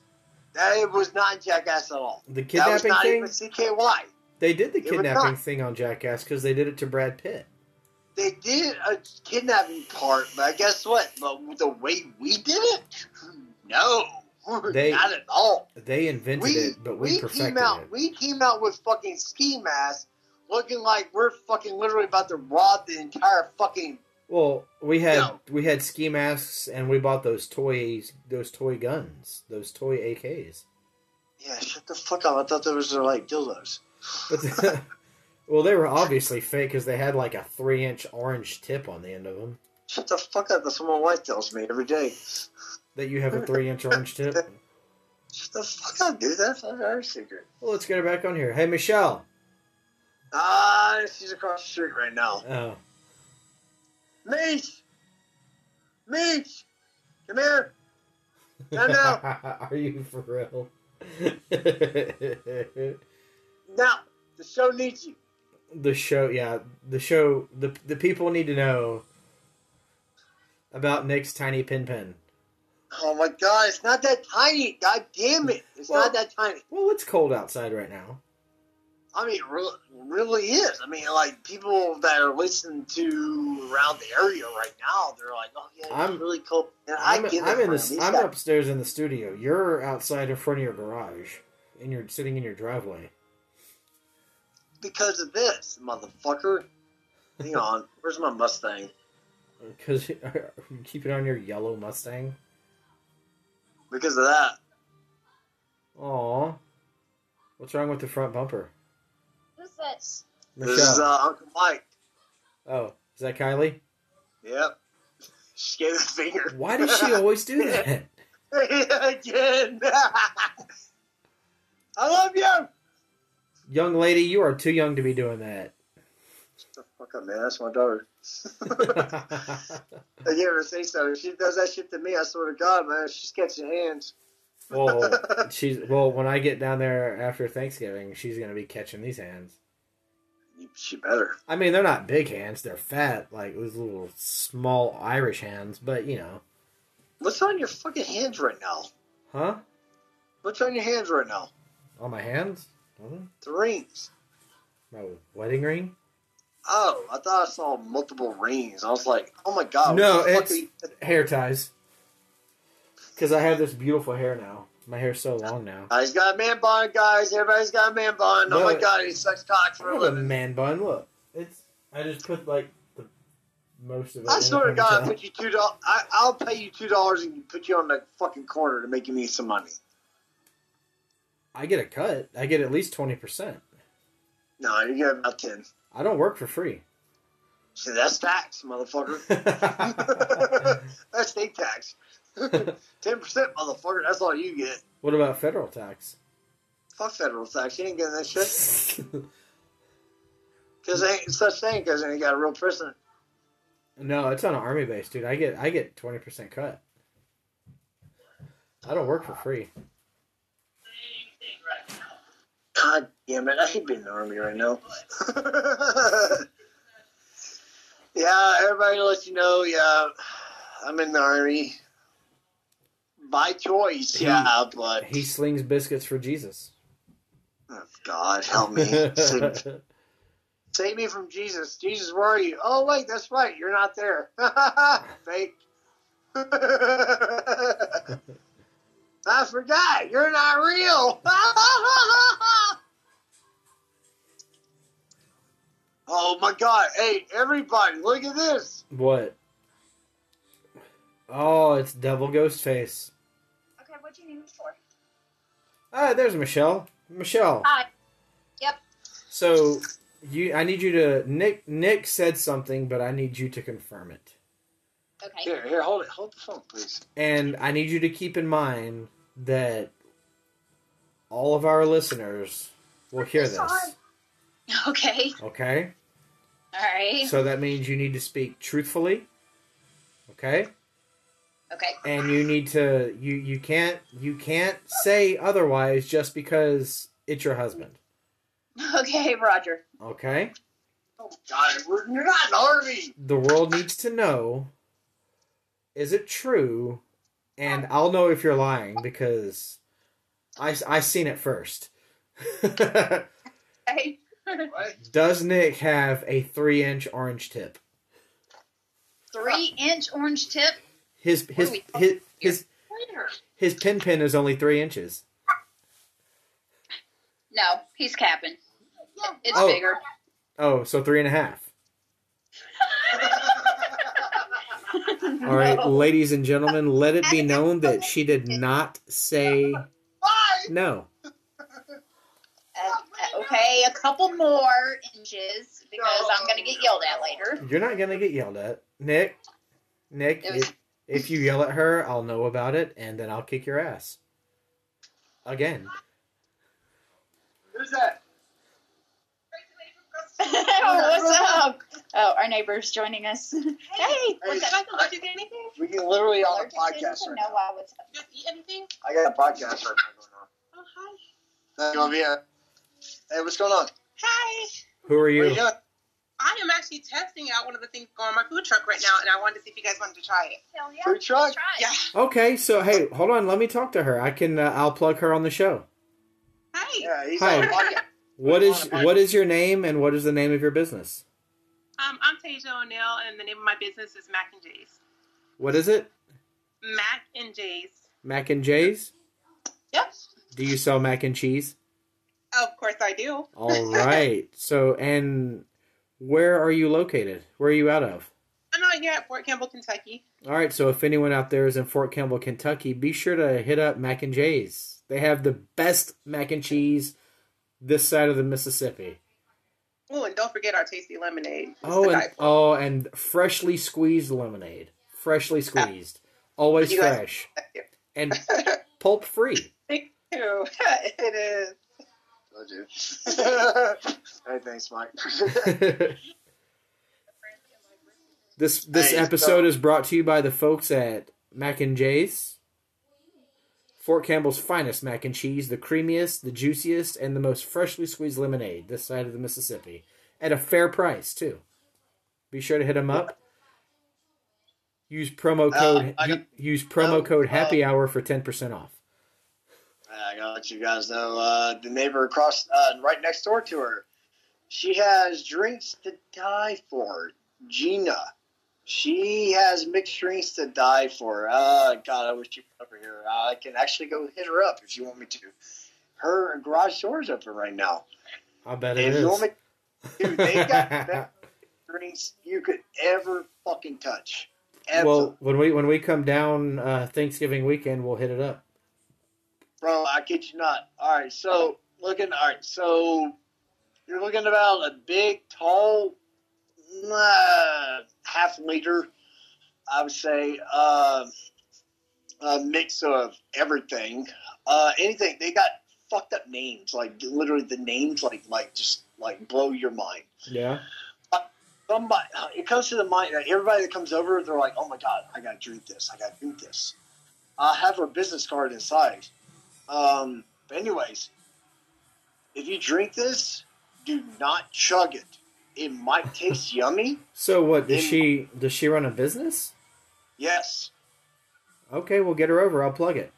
B: That was not Jackass at all.
A: The
B: That was
A: kidnapping
B: not
A: thing,
B: even CKY.
A: they did the
B: It
A: kidnapping thing on Jackass because they did it to Brad Pitt.
B: They did a kidnapping part, but guess what? But the way we did it, no,
A: They-
B: not at all.
A: They invented
B: We,
A: it, but we,
B: we
A: perfected
B: came out.
A: it.
B: We came out with fucking ski masks, looking like we're fucking literally about to rob the entire fucking.
A: Well, we had
B: No.
A: we had ski masks and we bought those toys, those toy guns, those toy AKs.
B: Yeah, shut the fuck up. I thought those were like dildos.
A: But the- well, they were obviously fake because they had like a three-inch orange tip on the end of them.
B: Shut the fuck up. That's what my wife tells me every day.
A: That you have a three-inch orange tip.
B: Shut the fuck up, dude. That's not our secret.
A: Well, let's get her back on here. Hey, Michelle.
B: Ah, she's across the street right now.
A: Oh!
B: Meech! Come here! No, no.
A: Are you for real?
B: Now, the show needs you.
A: The show, yeah, the show. The the people need to know about Nick's tiny pin pin.
B: Oh my god, it's not that tiny. God damn it. It's
A: Well-
B: not that tiny.
A: Well, it's cold outside right now.
B: I mean, it really, really is. I mean, like, people that are listening to around the area right now, they're like, oh, yeah, it's
A: I'm-
B: really cold. And I
A: I'm,
B: get.
A: I'm in this. I'm
B: guys-
A: upstairs in the studio. You're outside in front of your garage, and you're sitting in your driveway.
B: Because of this, motherfucker. Hang on. Where's my Mustang?
A: Because you keep it on your yellow Mustang.
B: Because of that.
A: Aw, what's wrong with the front bumper,
C: Who's this?
B: This is uh, Uncle Mike.
A: oh, is that Kylie?
B: Yep. She gave the finger.
A: Why does she always do that?
B: Again. I love you.
A: Young lady, you are too young to be doing that.
B: Fuck up, man. That's my daughter. I gave her say so. If she does that shit to me, I swear to God, man, she's catching hands.
A: well, she's well. When I get down there after Thanksgiving, she's gonna be catching these hands.
B: She better.
A: I mean, they're not big hands; they're fat, like those little small Irish hands. But you know,
B: What's on your fucking hands right now?
A: huh?
B: What's on your hands right now?
A: On my hands? Huh?
B: The rings.
A: My wedding ring?
B: Oh, I thought I saw multiple rings. I was like, oh my god.
A: No, it's- Hair ties. Because I have this beautiful hair now. My hair's so long now.
B: Uh, he's got a man bun, guys. Everybody's got a man bun. Oh my
A: it-
B: god, he sucks cock for a living.
A: man bun. Look, it's. I just put like the most of it.
B: I swear to God, I put you two dollars. I'll pay you two dollars and you put you on the fucking corner to make me some money.
A: I get a cut. I get at least twenty percent.
B: No, you get about ten.
A: I don't work for free.
B: See, that's tax, motherfucker. that's state tax. Ten percent, motherfucker. That's all you get.
A: what about federal tax?
B: Fuck federal tax. You ain't getting that shit. Because ain't such thing. Because ain't got a real person.
A: no, it's on an army base, dude. I get I get twenty percent cut. I don't work for free.
B: God damn it! I hate being in the army right now. yeah, everybody let you know. Yeah, I'm in the army by choice.
A: He-
B: yeah, but
A: He slings biscuits for Jesus.
B: oh, God help me, save, save me from Jesus. Jesus, where are you? Oh wait, that's right. You're not there. Fake. I forgot. You're not real. oh my God! Hey, everybody, look at this.
A: what? Oh, it's Devil Ghost Face.
C: Okay, what do you need me for?
A: Ah, there's Michelle. Michelle.
C: Hi. Yep.
A: So you, I need you to. Nick. Nick said something, but I need you to confirm it.
C: Okay.
B: Here, here, hold it. Hold the phone, please.
A: And I need you to keep in mind that all of our listeners will hear this.
C: Okay.
A: Okay?
C: All right.
A: So that means you need to speak truthfully. Okay?
C: Okay.
A: And you need to you you can't you can't say otherwise just because it's your husband.
C: Okay, Roger.
A: Okay?
B: Oh God, we're, you're not an army.
A: The world needs to know is it true? And I'll know if you're lying because I I seen it first.
C: Okay.
B: Right?
A: Does Nick have a three inch orange tip?
C: Three inch orange tip.
A: His his
C: are we
A: his his,
C: Later.
A: his pin pin is only three inches.
C: No, he's capping. It's
A: Oh.
C: bigger.
A: Oh, so three and a half. All right,
C: No.
A: ladies and gentlemen, let it be known that she did not say
B: Why?
A: no.
C: okay? A couple more inches because I'm gonna get yelled at later.
A: You're not gonna get yelled at, Nick. Nick,
C: was-
A: if, if you yell at her, I'll know about it, and then I'll kick your ass. Again.
B: Who's that?
C: what's up? Oh, our neighbor's joining us. Hey,
B: Hey,
C: what's
E: Guys,
C: up?
E: allergic to anything?
B: We can literally on a podcast right
C: No,
B: now.
C: why? What's up?
E: Just eat anything?
B: I got a podcast right now
E: Oh, hi.
B: going on. You want to be a- Hey, what's going on?
E: Hi.
A: Who are
B: What are
A: you?
B: you doing?
E: I am actually testing out one of the things going on my food truck right now, and I wanted to see if you guys wanted to try it.
C: Hell yeah.
B: Food truck?
C: Try it.
E: Yeah.
A: Okay, so hey, hold on. Let me talk to her. I can. Uh, I'll plug her on the show.
E: Hi.
B: Yeah, he's
A: Hi.
B: on a podcast.
A: What
B: We're
A: is
B: on a podcast.
A: what is your name and what is the name of your business?
E: Um, I'm Tasia O'Neill, and the name of my business is Mac and J's.
A: What is it?
E: Mac and J's.
A: Mac and J's.
E: Yep.
A: Do you sell mac and cheese?
E: Of course I do.
A: All right. So, and where are you located? Where are you out of?
E: I'm out here at Fort Campbell, Kentucky.
A: All right. So, if anyone out there is in Fort Campbell, Kentucky, be sure to hit up Mac and J's. They have the best mac and cheese this side of the Mississippi.
E: Oh, and don't forget our tasty lemonade. It's
A: Oh, and oh, and freshly squeezed lemonade. Freshly squeezed. Always
E: You guys-
A: fresh and pulp free.
E: Thank you. it is.
B: Told you. hey, thanks, Mike.
A: This this
B: Hey,
A: episode
B: so-
A: is brought to you by the folks at Mac and J's. Fort Campbell's finest mac and cheese, the creamiest, the juiciest, and the most freshly squeezed lemonade this side of the Mississippi. At a fair price, too. Be sure to hit them up. Use promo
B: Uh,
A: code
B: I got-
A: use promo
B: uh,
A: code
B: uh,
A: happy hour for ten percent off.
B: I gotta let you guys know uh, the neighbor across, uh, right next door to her, she has drinks to die for. Gina, she has mixed drinks to die for. Uh, God, I wish you were over here. I can actually go hit her up if you want me to. Her garage door is open right now.
A: I bet it
B: If
A: is.
B: you want me, dude, they got best drinks you could ever fucking touch. Ever.
A: well, when we when we come down uh, Thanksgiving weekend, we'll hit it up.
B: Bro, I kid you not. All right, so looking. All right, so you're looking about a big, tall, uh, half liter. I would say uh, a mix of everything. Uh, anything. They got fucked up names. Like literally, the names like like just like blow your mind.
A: Yeah.
B: Somebody, it comes to the mind. Everybody that comes over, they're like, "Oh my god, I gotta drink this. I gotta drink this." I have her business card inside. Um, but anyways, if you drink this, do not chug it. It might taste yummy.
A: So what does she does she run a business?
B: Yes.
A: Okay, we'll get her over. I'll plug it.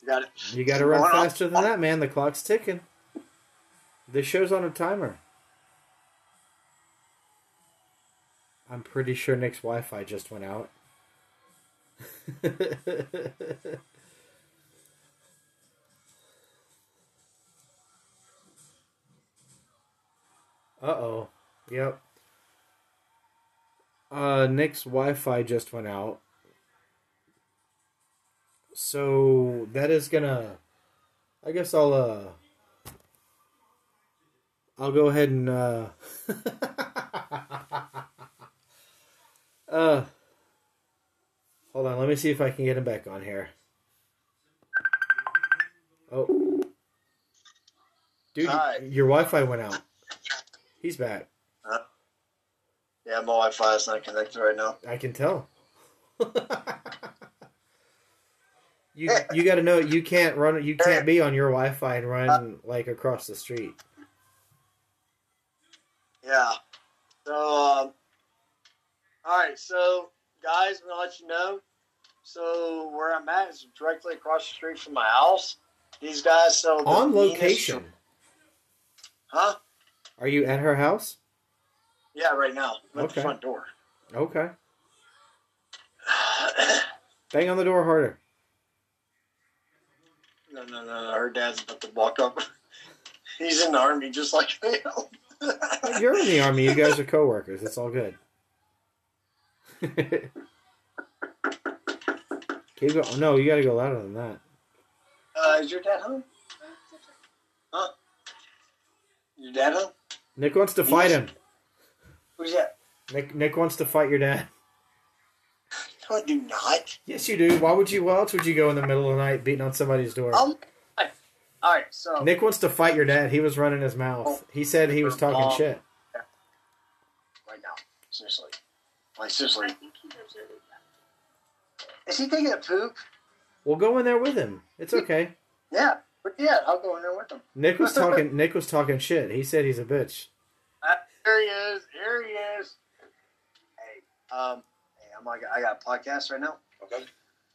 B: You got it.
A: You got to run faster than that, man. The clock's ticking. This show's on a timer. I'm pretty sure Nick's Wi-Fi just went out. uh oh. Yep. Uh, Nick's Wi-Fi just went out. So that is gonna. I guess I'll uh. I'll go ahead and uh. uh. Hold on, let me see if I can get him back on here. Oh. Dude,
B: Hi.
A: your Wi-Fi went out. He's back.
B: Yeah, my Wi-Fi is not connected right now.
A: I can tell. you you got to know you can't run you can't be on your Wi-Fi and run like across the street.
B: Yeah. So, um, all right. So, guys, I'm gonna let you know. So, where I'm at is directly across the street from my house. These guys sell
A: On
B: meanest-
A: location.
B: Huh?
A: Are you at her house?
B: Yeah, right now. I'm at
A: Okay.
B: the front door.
A: Okay. Bang on the door harder.
B: no, no, no, no. Her dad's about to walk up. He's in the army, just like am.
A: You're in the army. You guys are coworkers. It's all good. Keep going. No, you got to go louder than that.
B: Uh, is your dad home? Huh? Your dad, huh?
A: Nick wants to fight him.
B: Who's that?
A: Nick Nick wants to fight your dad.
B: No, I do not.
A: Yes, you do. Why would you? Why else would you go in the middle of the night beating on somebody's door?
B: Um, all right, so
A: Nick wants to fight your dad. He was running his mouth. He said he was talking
B: Um,
A: shit.
B: right now, seriously, like seriously,
C: Is he lives over there.
B: is he taking a poop?
A: We'll go in there with him. It's okay.
B: Yeah, but yeah, I'll go in there with him.
A: Nick was talking. Nick was talking shit. He said he's a bitch.
B: Uh, there he is. Here he is. Hey, um, hey, I'm like, I got a podcast right now.
F: Okay.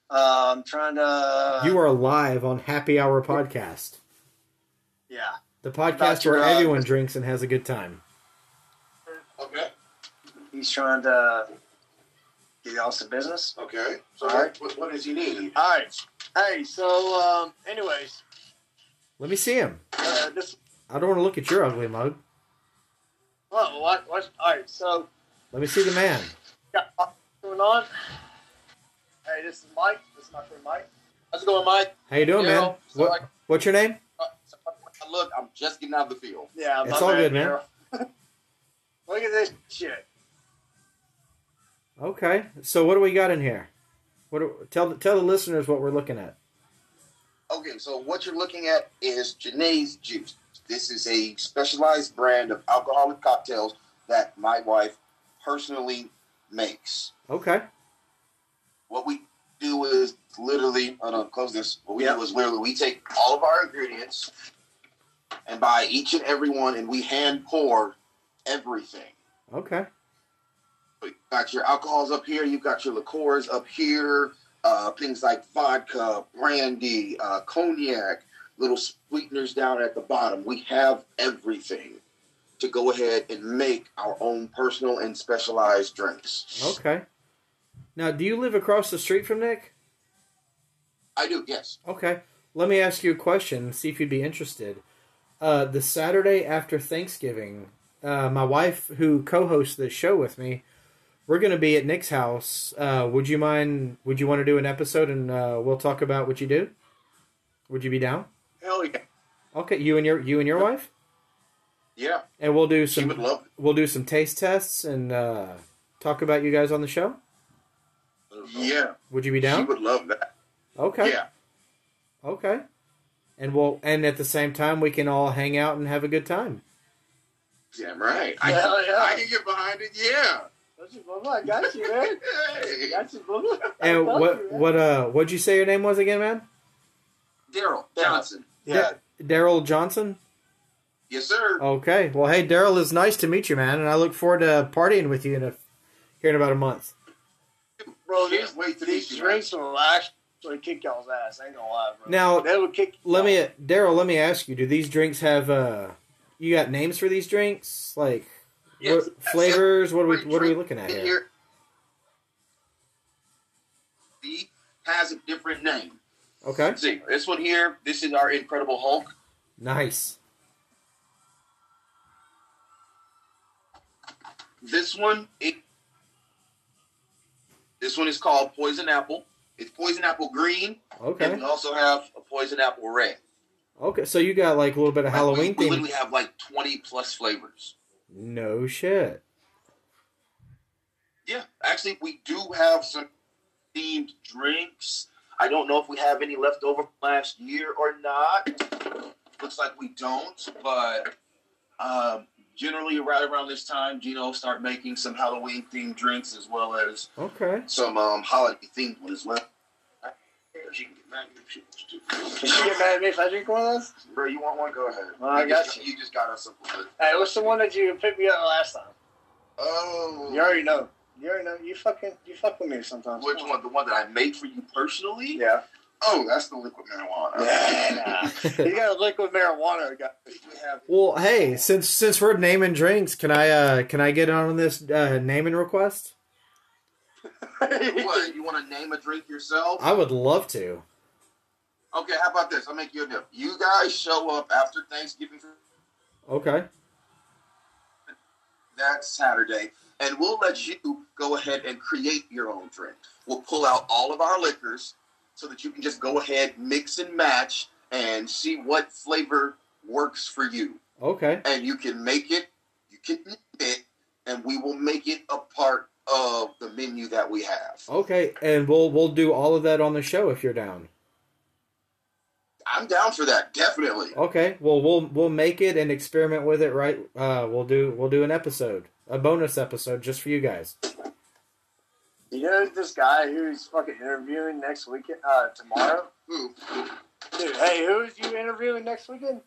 B: Uh, I'm trying to.
A: You are live on Happy Hour podcast,
B: Yeah.
A: the podcast
B: About your,
A: where
B: uh,
A: everyone drinks and has a good time.
F: Okay.
B: He's trying to get y'all some business.
F: Okay. So
B: All right.
F: what, what does he need?
B: All right. Hey, so um, anyways,
A: Let me see him.
B: uh, this
A: I don't want to look at your ugly mug.
B: what what what? All right, so
A: Let me see the man.
B: got what's going on? Hey, this is Mike. This is my friend Mike.
G: How's it going, Mike?
A: How you doing, man?
G: So
A: What, what's your name?
G: Uh, so look, I'm just getting out of the field.
B: Yeah,
A: It's all
B: bad,
A: good, man.
B: Look at this shit.
A: Okay. So what do we got in here? What do, tell tell the listeners what we're looking at.
G: Okay, so what you're looking at is Janae's Juice. This is a specialized brand of alcoholic cocktails that my wife personally makes.
A: Okay.
G: What we do is literally, hold on, close this. What we
B: Yeah.
G: do is literally we take all of our ingredients and buy each and every one, and we hand pour everything.
A: Okay.
G: You got your alcohols up here. You've got your liqueurs up here. Uh, things like vodka, brandy, uh, cognac, little sweeteners down at the bottom. We have everything to go ahead and make our own personal and specialized drinks.
A: Okay. Now, do you live across the street from Nick?
G: I do, yes.
A: Okay. Let me ask you a question and see if you'd be interested. Uh, the Saturday after Thanksgiving, uh, my wife, who co hosts this show with me, we're going to be at Nick's house. Uh, would you mind? Would you want to do an episode and uh, we'll talk about what you do? Would you be down?
B: Hell yeah.
A: Okay, you and your you and your wife,
G: Yeah,
A: and we'll do some.
G: she would
A: some
G: love
A: we'll do some taste tests and uh, talk about you guys on the show.
G: Yeah,
A: Would you be down?
G: she would love that.
A: Okay.
G: Yeah,
A: Okay. And we'll and at the same time we can all hang out and have a good time.
G: damn right. I,
B: Hell
G: can,
B: yeah.
G: I can get behind it. Yeah.
B: That's your bubba. I got you, man.
G: Hey,
B: Got you, bubba.
A: And what
B: you,
A: what uh what'd you say your name was again, man?
G: Daryl Johnson.
B: Yeah.
A: Daryl Johnson.
G: Yes, sir.
A: Okay. Well, hey, Daryl, it's nice to meet you, man, and I look forward to partying with you in a here in about a month.
B: Bro,
G: Can't
B: these,
G: wait to
B: these
G: meet you,
B: drinks will actually kick y'all's ass. I ain't gonna lie, bro.
A: Now,
B: they would kick.
A: let me, Daryl, let me ask you: Do these drinks have uh, you got names for these drinks? Like
G: Yes.
A: what, flavors? What are we what are we looking at here?
G: He has a different name.
A: Okay.
G: See, this one here, this is our Incredible Hulk.
A: Nice.
G: This one, it, this one is called Poison Apple. It's Poison Apple Green, and
A: Okay.
G: we also have a Poison Apple Red.
A: Okay. So you got like a little bit of Halloween
G: we, we literally have like twenty plus flavors.
A: No shit.
G: Yeah, actually, we do have some themed drinks. I don't know if we have any left over from last year or not. Looks like we don't, but um, generally, right around this time, Gina will start making some Halloween themed drinks as well as
A: Okay.
G: some um, holiday themed ones as well. She can get mad at me if she wants to.
B: Can she get mad at me if I drink one of those?
G: Bro, you want one? Go ahead.
B: Well, I got
G: just, you. just got us something good.
B: Hey, what's the one that you picked me up last time?
G: Oh,
B: You already know. You already know. You fucking you fuck with me sometimes.
G: which one? The one that I made for you personally?
B: Yeah.
G: Oh, that's the liquid marijuana.
B: Yeah. He's got a liquid marijuana. Guy.
G: We have
A: Well, hey, since since we're naming drinks, can I uh can I get on this uh, naming request?
G: what? You want to name a drink yourself?
A: I would love to.
G: Okay, how about this? I'll make you a deal. You guys show up after Thanksgiving
A: Okay.
G: that Saturday, and we'll let you go ahead and create your own drink. We'll pull out all of our liquors so that you can just go ahead, mix and match, and see what flavor works for you.
A: Okay.
G: And you can make it, you can it, and we will make it a part of the menu that we have.
A: Okay, and we'll we'll do all of that on the show if you're down.
G: I'm down for that, definitely.
A: Okay, well we'll we'll make it and experiment with it. Right? Uh, we'll do we'll do an episode, a bonus episode just for you guys.
B: You know this guy who's fucking interviewing next weekend, uh, tomorrow?
G: Who?
B: Dude, hey, who's you interviewing next weekend?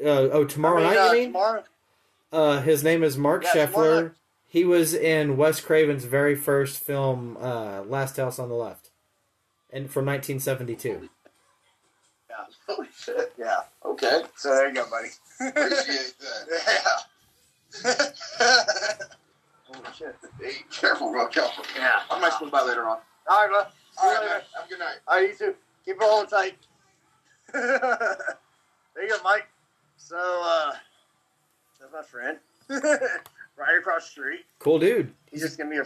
A: Uh, oh, tomorrow
B: I mean,
A: night,
B: uh,
A: you mean?
B: Tomorrow?
A: Uh, his name is Marc
B: Yeah, Sheffler.
A: He was in Wes Craven's very first film, uh, Last House on the Left, and from 1972.
B: Yeah.
G: Shit.
B: Yeah.
G: Okay.
B: So there you go, buddy.
G: Appreciate that.
B: Yeah. Holy shit.
G: Hey, careful, bro. Careful.
B: Yeah.
G: I might swing by later on.
B: All right, bud. See
G: All
B: you
G: right,
B: later.
G: man. Have a good night.
B: All right, you too. Keep it holding tight. there you go, Mike. So, uh, that's my friend. right across the street.
A: Cool dude.
B: He's just gonna be a.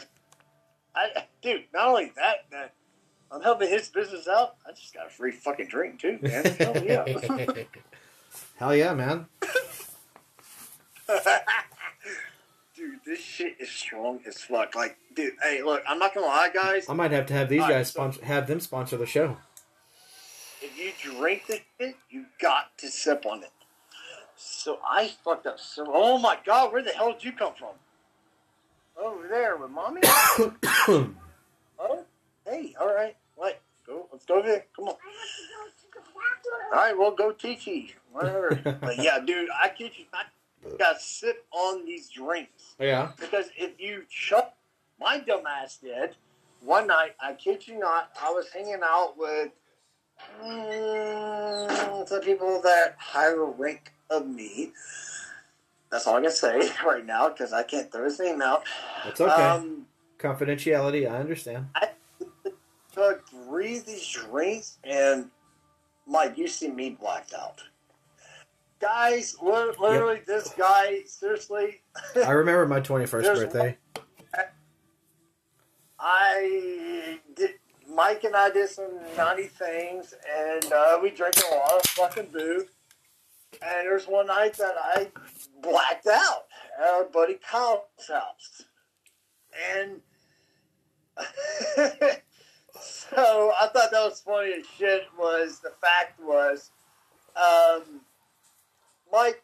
B: I, dude, not only that, that I'm helping his business out. I just got a free fucking drink too, man. Hell yeah.
A: Hell yeah, man.
B: dude, this shit is strong as fuck. Like, dude, hey, look, I'm not gonna lie, guys.
A: I might have to have these
B: All right,
A: guys
B: so-
A: sponsor, have them sponsor the show.
B: if you drink this shit, you got to sip on it. So I fucked up. So, oh my god, where the hell did you come from? Over there with mommy. oh, hey, all right, what? Go, let's go there. Come on. All right, well, go Tiki, whatever. but yeah, dude, I kid you, I got sip on these drinks
A: yeah.
B: because if you shut, my dumb ass did. One night, I kid you not, I was hanging out with mm, some people that higher rank of me. That's all I can say right now because I can't throw his name out.
A: That's okay.
B: Um,
A: Confidentiality, I understand.
B: took three of these drinks, and Mike, you see me blacked out. Guys, li- literally, this guy, seriously,
A: I remember my 21st
B: There's
A: birthday.
B: I did. Mike and I did some naughty things, and uh, we drank a lot of fucking booze. And there's one night that I blacked out at our buddy Kyle's house, and so I thought that was funny as shit. Was the fact was, um, Mike,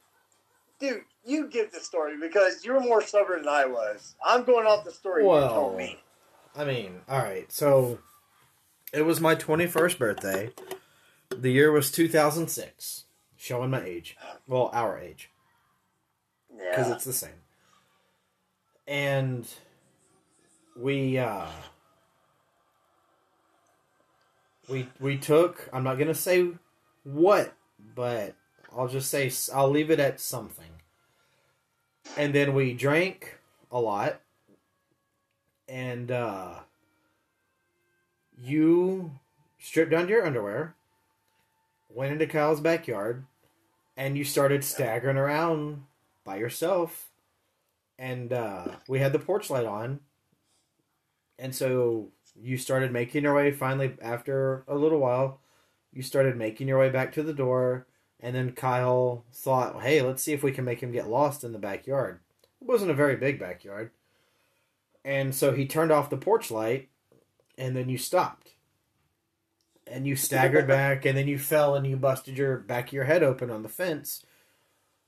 B: dude, you give the story because you're more sober than I was. I'm going off the story you told me.
A: I mean, all right. So it was my 21st birthday. The year was 2006. Showing my age. Well, our age. Yeah. Because
B: Yeah.
A: it's the same. And we, uh, we, we took, I'm not to say what, but I'll just say, I'll leave it at something. And then we drank a lot and uh, you stripped down to your underwear, went into Kyle's backyard, and you started staggering around by yourself. And uh, we had the porch light on, and so you started making your way. Finally, after a little while, you started making your way back to the door. And then Kyle thought, "Hey, let's see if we can make him get lost in the backyard." It wasn't a very big backyard. And so he turned off the porch light, and then you stopped. And you staggered back, and then you fell and you busted your back of your head open on the fence,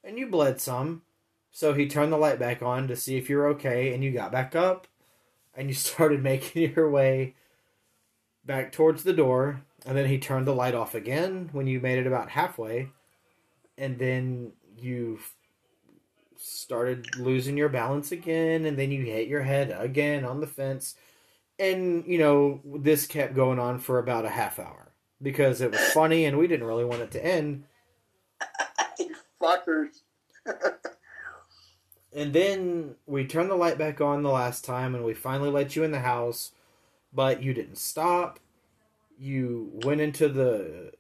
A: and you bled some. So he turned the light back on to see if you're okay, and you got back up, and you started making your way back towards the door, and then he turned the light off again when you made it about halfway, and then you started losing your balance again and then you hit your head again on the fence and you know this kept going on for about a half hour because it was funny and we didn't really want it to end
B: fuckers.
A: and then we turned the light back on the last time and we finally let you in the house but you didn't stop. You went into the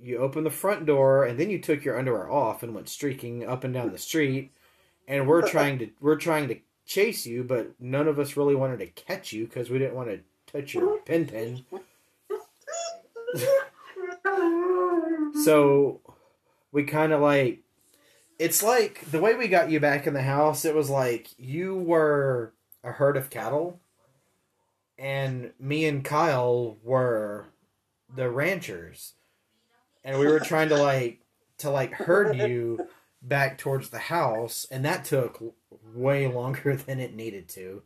A: you opened the front door and then you took your underwear off and went streaking up and down the street. And we're trying to we're trying to chase you but none of us really wanted to catch you because we didn't want to touch your pin pin. So we kind of like It's like the way we got you back in the house. It was like you were a herd of cattle, and me and Kyle were the ranchers, and we were trying to like to like herd you back towards the house, and that took way longer than it needed to.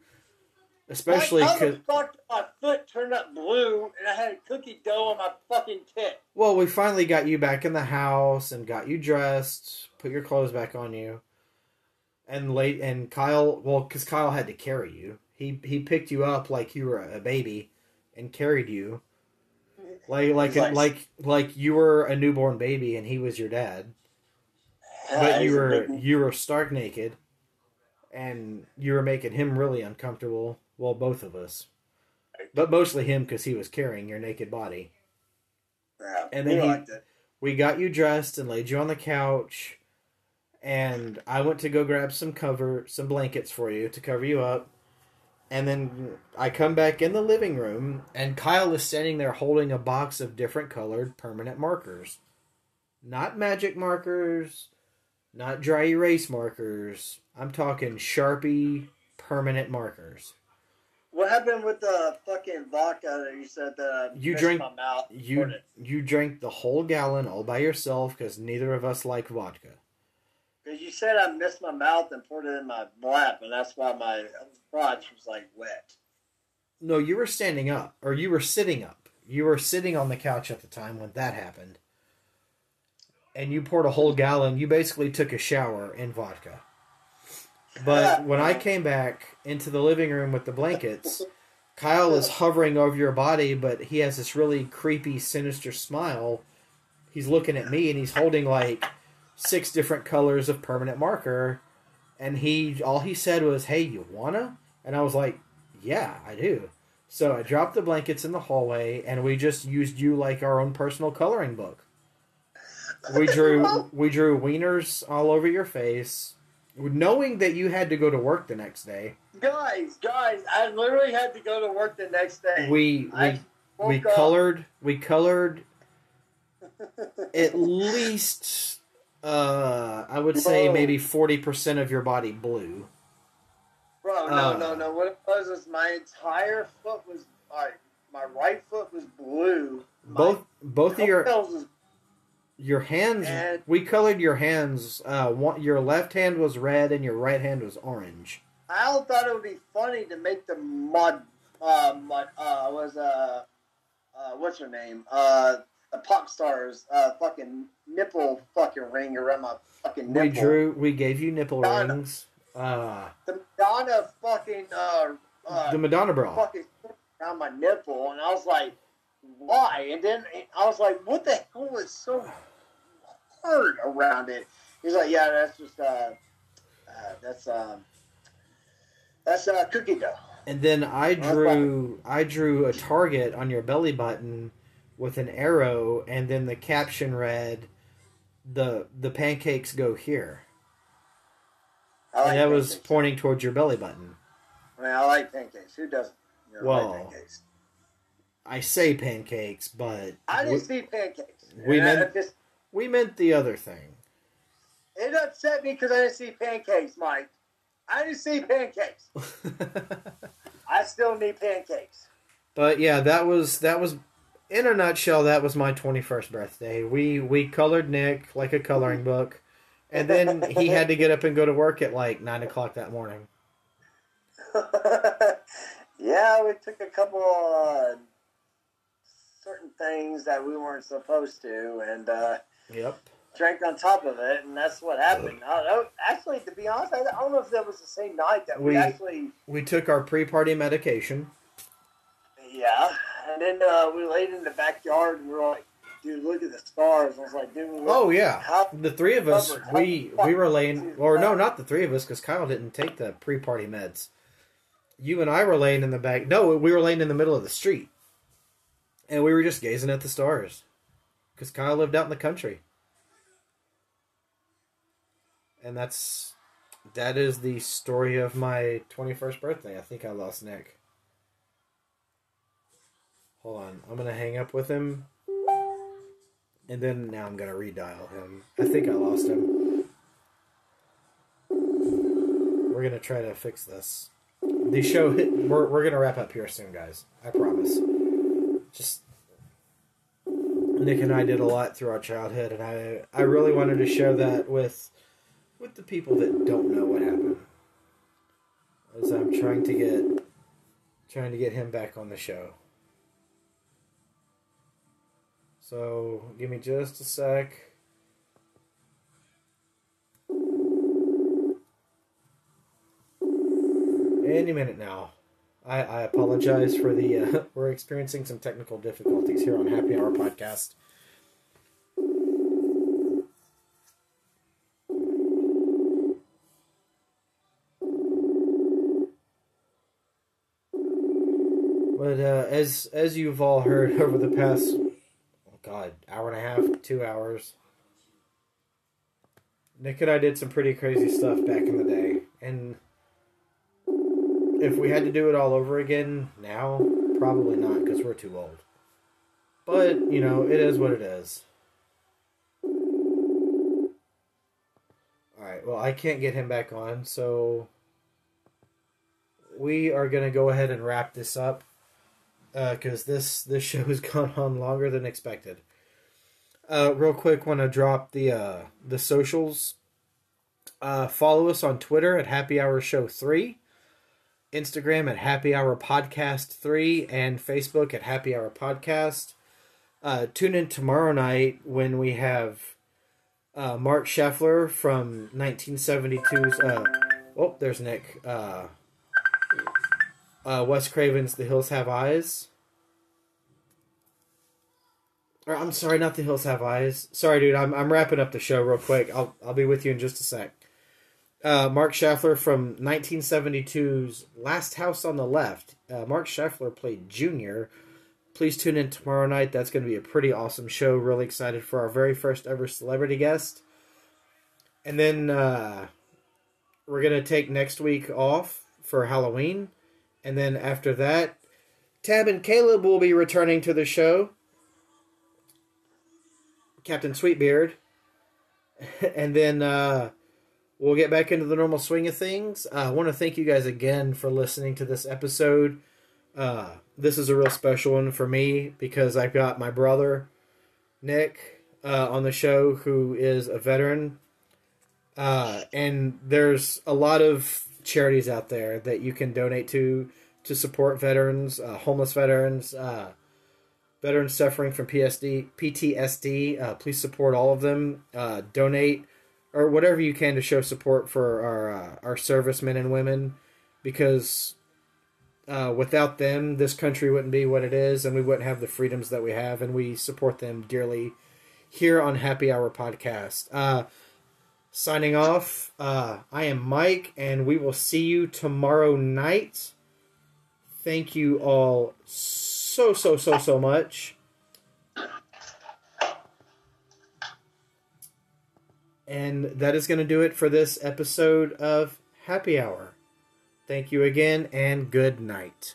A: Especially because
B: the fuck did my foot turned up blue and I had a cookie dough on my fucking tip.
A: Well, we finally got you back in the house and got you dressed, put your clothes back on you, and late and Kyle. Well, because Kyle had to carry you. He he picked you up like you were a baby, and carried you, like like
B: He's like-
A: like you were a newborn baby, and he was your dad.
B: Yeah,
A: But you were
B: big-
A: you were stark naked, and you were making him really uncomfortable. Well, both of us, but mostly him because he was carrying your naked body.
B: yeah,
A: and
B: he
A: then he- we got you dressed and laid you on the couch and i went to go grab some cover some blankets for you to cover you up. And then i come back in the living room and kyle is standing there holding a box of different colored permanent markers. Not magic markers not dry erase markers. I'm talking sharpie permanent markers.
B: What happened with the fucking vodka that you said that I
A: You drink- you you drank the whole gallon all by yourself because neither of us like vodka
B: Because you said I missed my mouth and poured it in my lap, and that's why my crotch was like wet.
A: No, you were standing up, or you were sitting up. You were sitting on the couch at the time when that happened. And you poured a whole gallon. You basically took a shower in vodka. But when I came back into the living room with the blankets, Kyle is hovering over your body, but he has this really creepy, sinister smile. He's looking at me and he's holding like six different colors of permanent marker. And he all he said was, Hey, you wanna? And I was like, Yeah, I do. So I dropped the blankets in the hallway and we just used you like our own personal coloring book. We drew we drew wieners all over your face, knowing that you had to go to work the next day.
B: Guys, guys, I literally had to go to work the next day.
A: We we we
B: up-
A: colored we colored at least uh I would say
B: Bro.
A: maybe 40% of your body blue.
B: Bro, no,
A: Uh.
B: no, no. What it was is my entire foot was like my right foot was blue. My
A: Both both of your
B: was
A: your hands
B: And-
A: we colored your hands uh one, your left hand was red and your right hand was orange.
B: I thought it would be funny to make the mud, uh, mud, uh, was, uh, uh, what's her name? Uh, the pop stars, uh, fucking nipple fucking ring around my fucking nipple.
A: We drew we gave you nipple
B: Madonna.
A: rings. Uh
B: the Madonna fucking, uh, uh,
A: the Madonna bra.
B: fucking around my nipple, and I was like, why? And then I was like, what the hell was so hard around it? He's like, yeah, that's just, uh, uh that's, um, that's, uh, cookie dough.
A: And then I drew I drew a target on your belly button with an arrow and then the caption read the the pancakes go here.
B: I like
A: and that was pointing towards your belly button.
B: I mean, I like pancakes. Who doesn't? You know,
A: Well,
B: like pancakes.
A: I say pancakes, but
B: I
A: we,
B: didn't see pancakes.
A: we meant-
B: just,
A: we meant the other thing.
B: it upset me because I didn't see pancakes, Mike. I didn't see pancakes. I still need pancakes.
A: but yeah, that was that was in a nutshell that was my 21st birthday. We we colored Nick like a coloring book. And then he had to get up and go to work at like nine o'clock that morning.
B: yeah, we took a couple uh, certain things that we weren't supposed to, and uh,
A: Yep.
B: drank on top of it, and that's what happened. Actually, to be honest, I don't know if that was the same night that we,
A: We-
B: actually,
A: We took our pre-party medication.
B: yeah. And then uh, we laid in the backyard, and we were like, "Dude, look at the stars." I was like, "Dude, look,
A: Oh yeah,
B: how
A: the three of us we we were laying, or no, not the three of us because Kyle didn't take the pre-party meds. You and I were laying in the back. No, we were laying in the middle of the street, and we were just gazing at the stars because Kyle lived out in the country, and that's that is the story of my twenty-first birthday. I think I lost Nick. Hold on, I'm gonna hang up with him. And then now I'm gonna redial him. I think I lost him. we're gonna try to fix this. The show hit, we're we're gonna wrap up here soon, guys. I promise. Just Nick and I did a lot through our childhood, and I I really wanted to share that with with the people that don't know what happened. As I'm trying to get trying to get him back on the show. So give me just a sec. Any minute now. I, I apologize for the. Uh, we're experiencing some technical difficulties here on Happy Hour Podcast. But uh, as as you've all heard over the past, God, hour and a half, two hours, Nick and I did some pretty crazy stuff back in the day, and if we had to do it all over again now, probably not because we're too old. But you know, it is what it is. All right. Well, I can't get him back on, so we are gonna go ahead and wrap this up because uh, this this show has gone on longer than expected. Uh, real quick, want to drop the uh, the socials. Uh, follow us on Twitter at Happy Hour Show Three, Instagram at Happy Hour Podcast Three, and Facebook at Happy Hour Podcast. Uh, tune in tomorrow night when we have uh, Marc Sheffler from 1972's. Uh, oh, there's Nick. Uh, Wes Craven's The Hills Have Eyes. Or I'm sorry, not The Hills Have Eyes. Sorry, dude. I'm I'm wrapping up the show real quick. I'll I'll be with you in just a sec. Uh, Marc Sheffler from 1972's Last House on the Left. Uh, Marc Sheffler played Junior. Please tune in tomorrow night. That's going to be a pretty awesome show. Really excited for our very first ever celebrity guest. And then uh, we're going to take next week off for Halloween. And then after that, Tab and Caleb will be returning to the show. Captain Sweetbeard. and then uh, we'll get back into the normal swing of things. Uh, I want to thank you guys again for listening to this episode. Uh, this is a real special one for me because I've got my brother, Nick, uh, on the show who is a veteran. Uh, and there's a lot of charities out there that you can donate to to support veterans, uh, homeless veterans, uh, veterans suffering from PSD, PTSD. Uh, please support all of them. Uh, donate or whatever you can to show support for our uh, our servicemen and women, because uh, without them, this country wouldn't be what it is, and we wouldn't have the freedoms that we have. And we support them dearly here on Happy Hour Podcast. Signing off, uh, I am Mike, and we will see you tomorrow night. Thank you all so, so, so, so much. And that is going to do it for this episode of Happy Hour. Thank you again, and good night.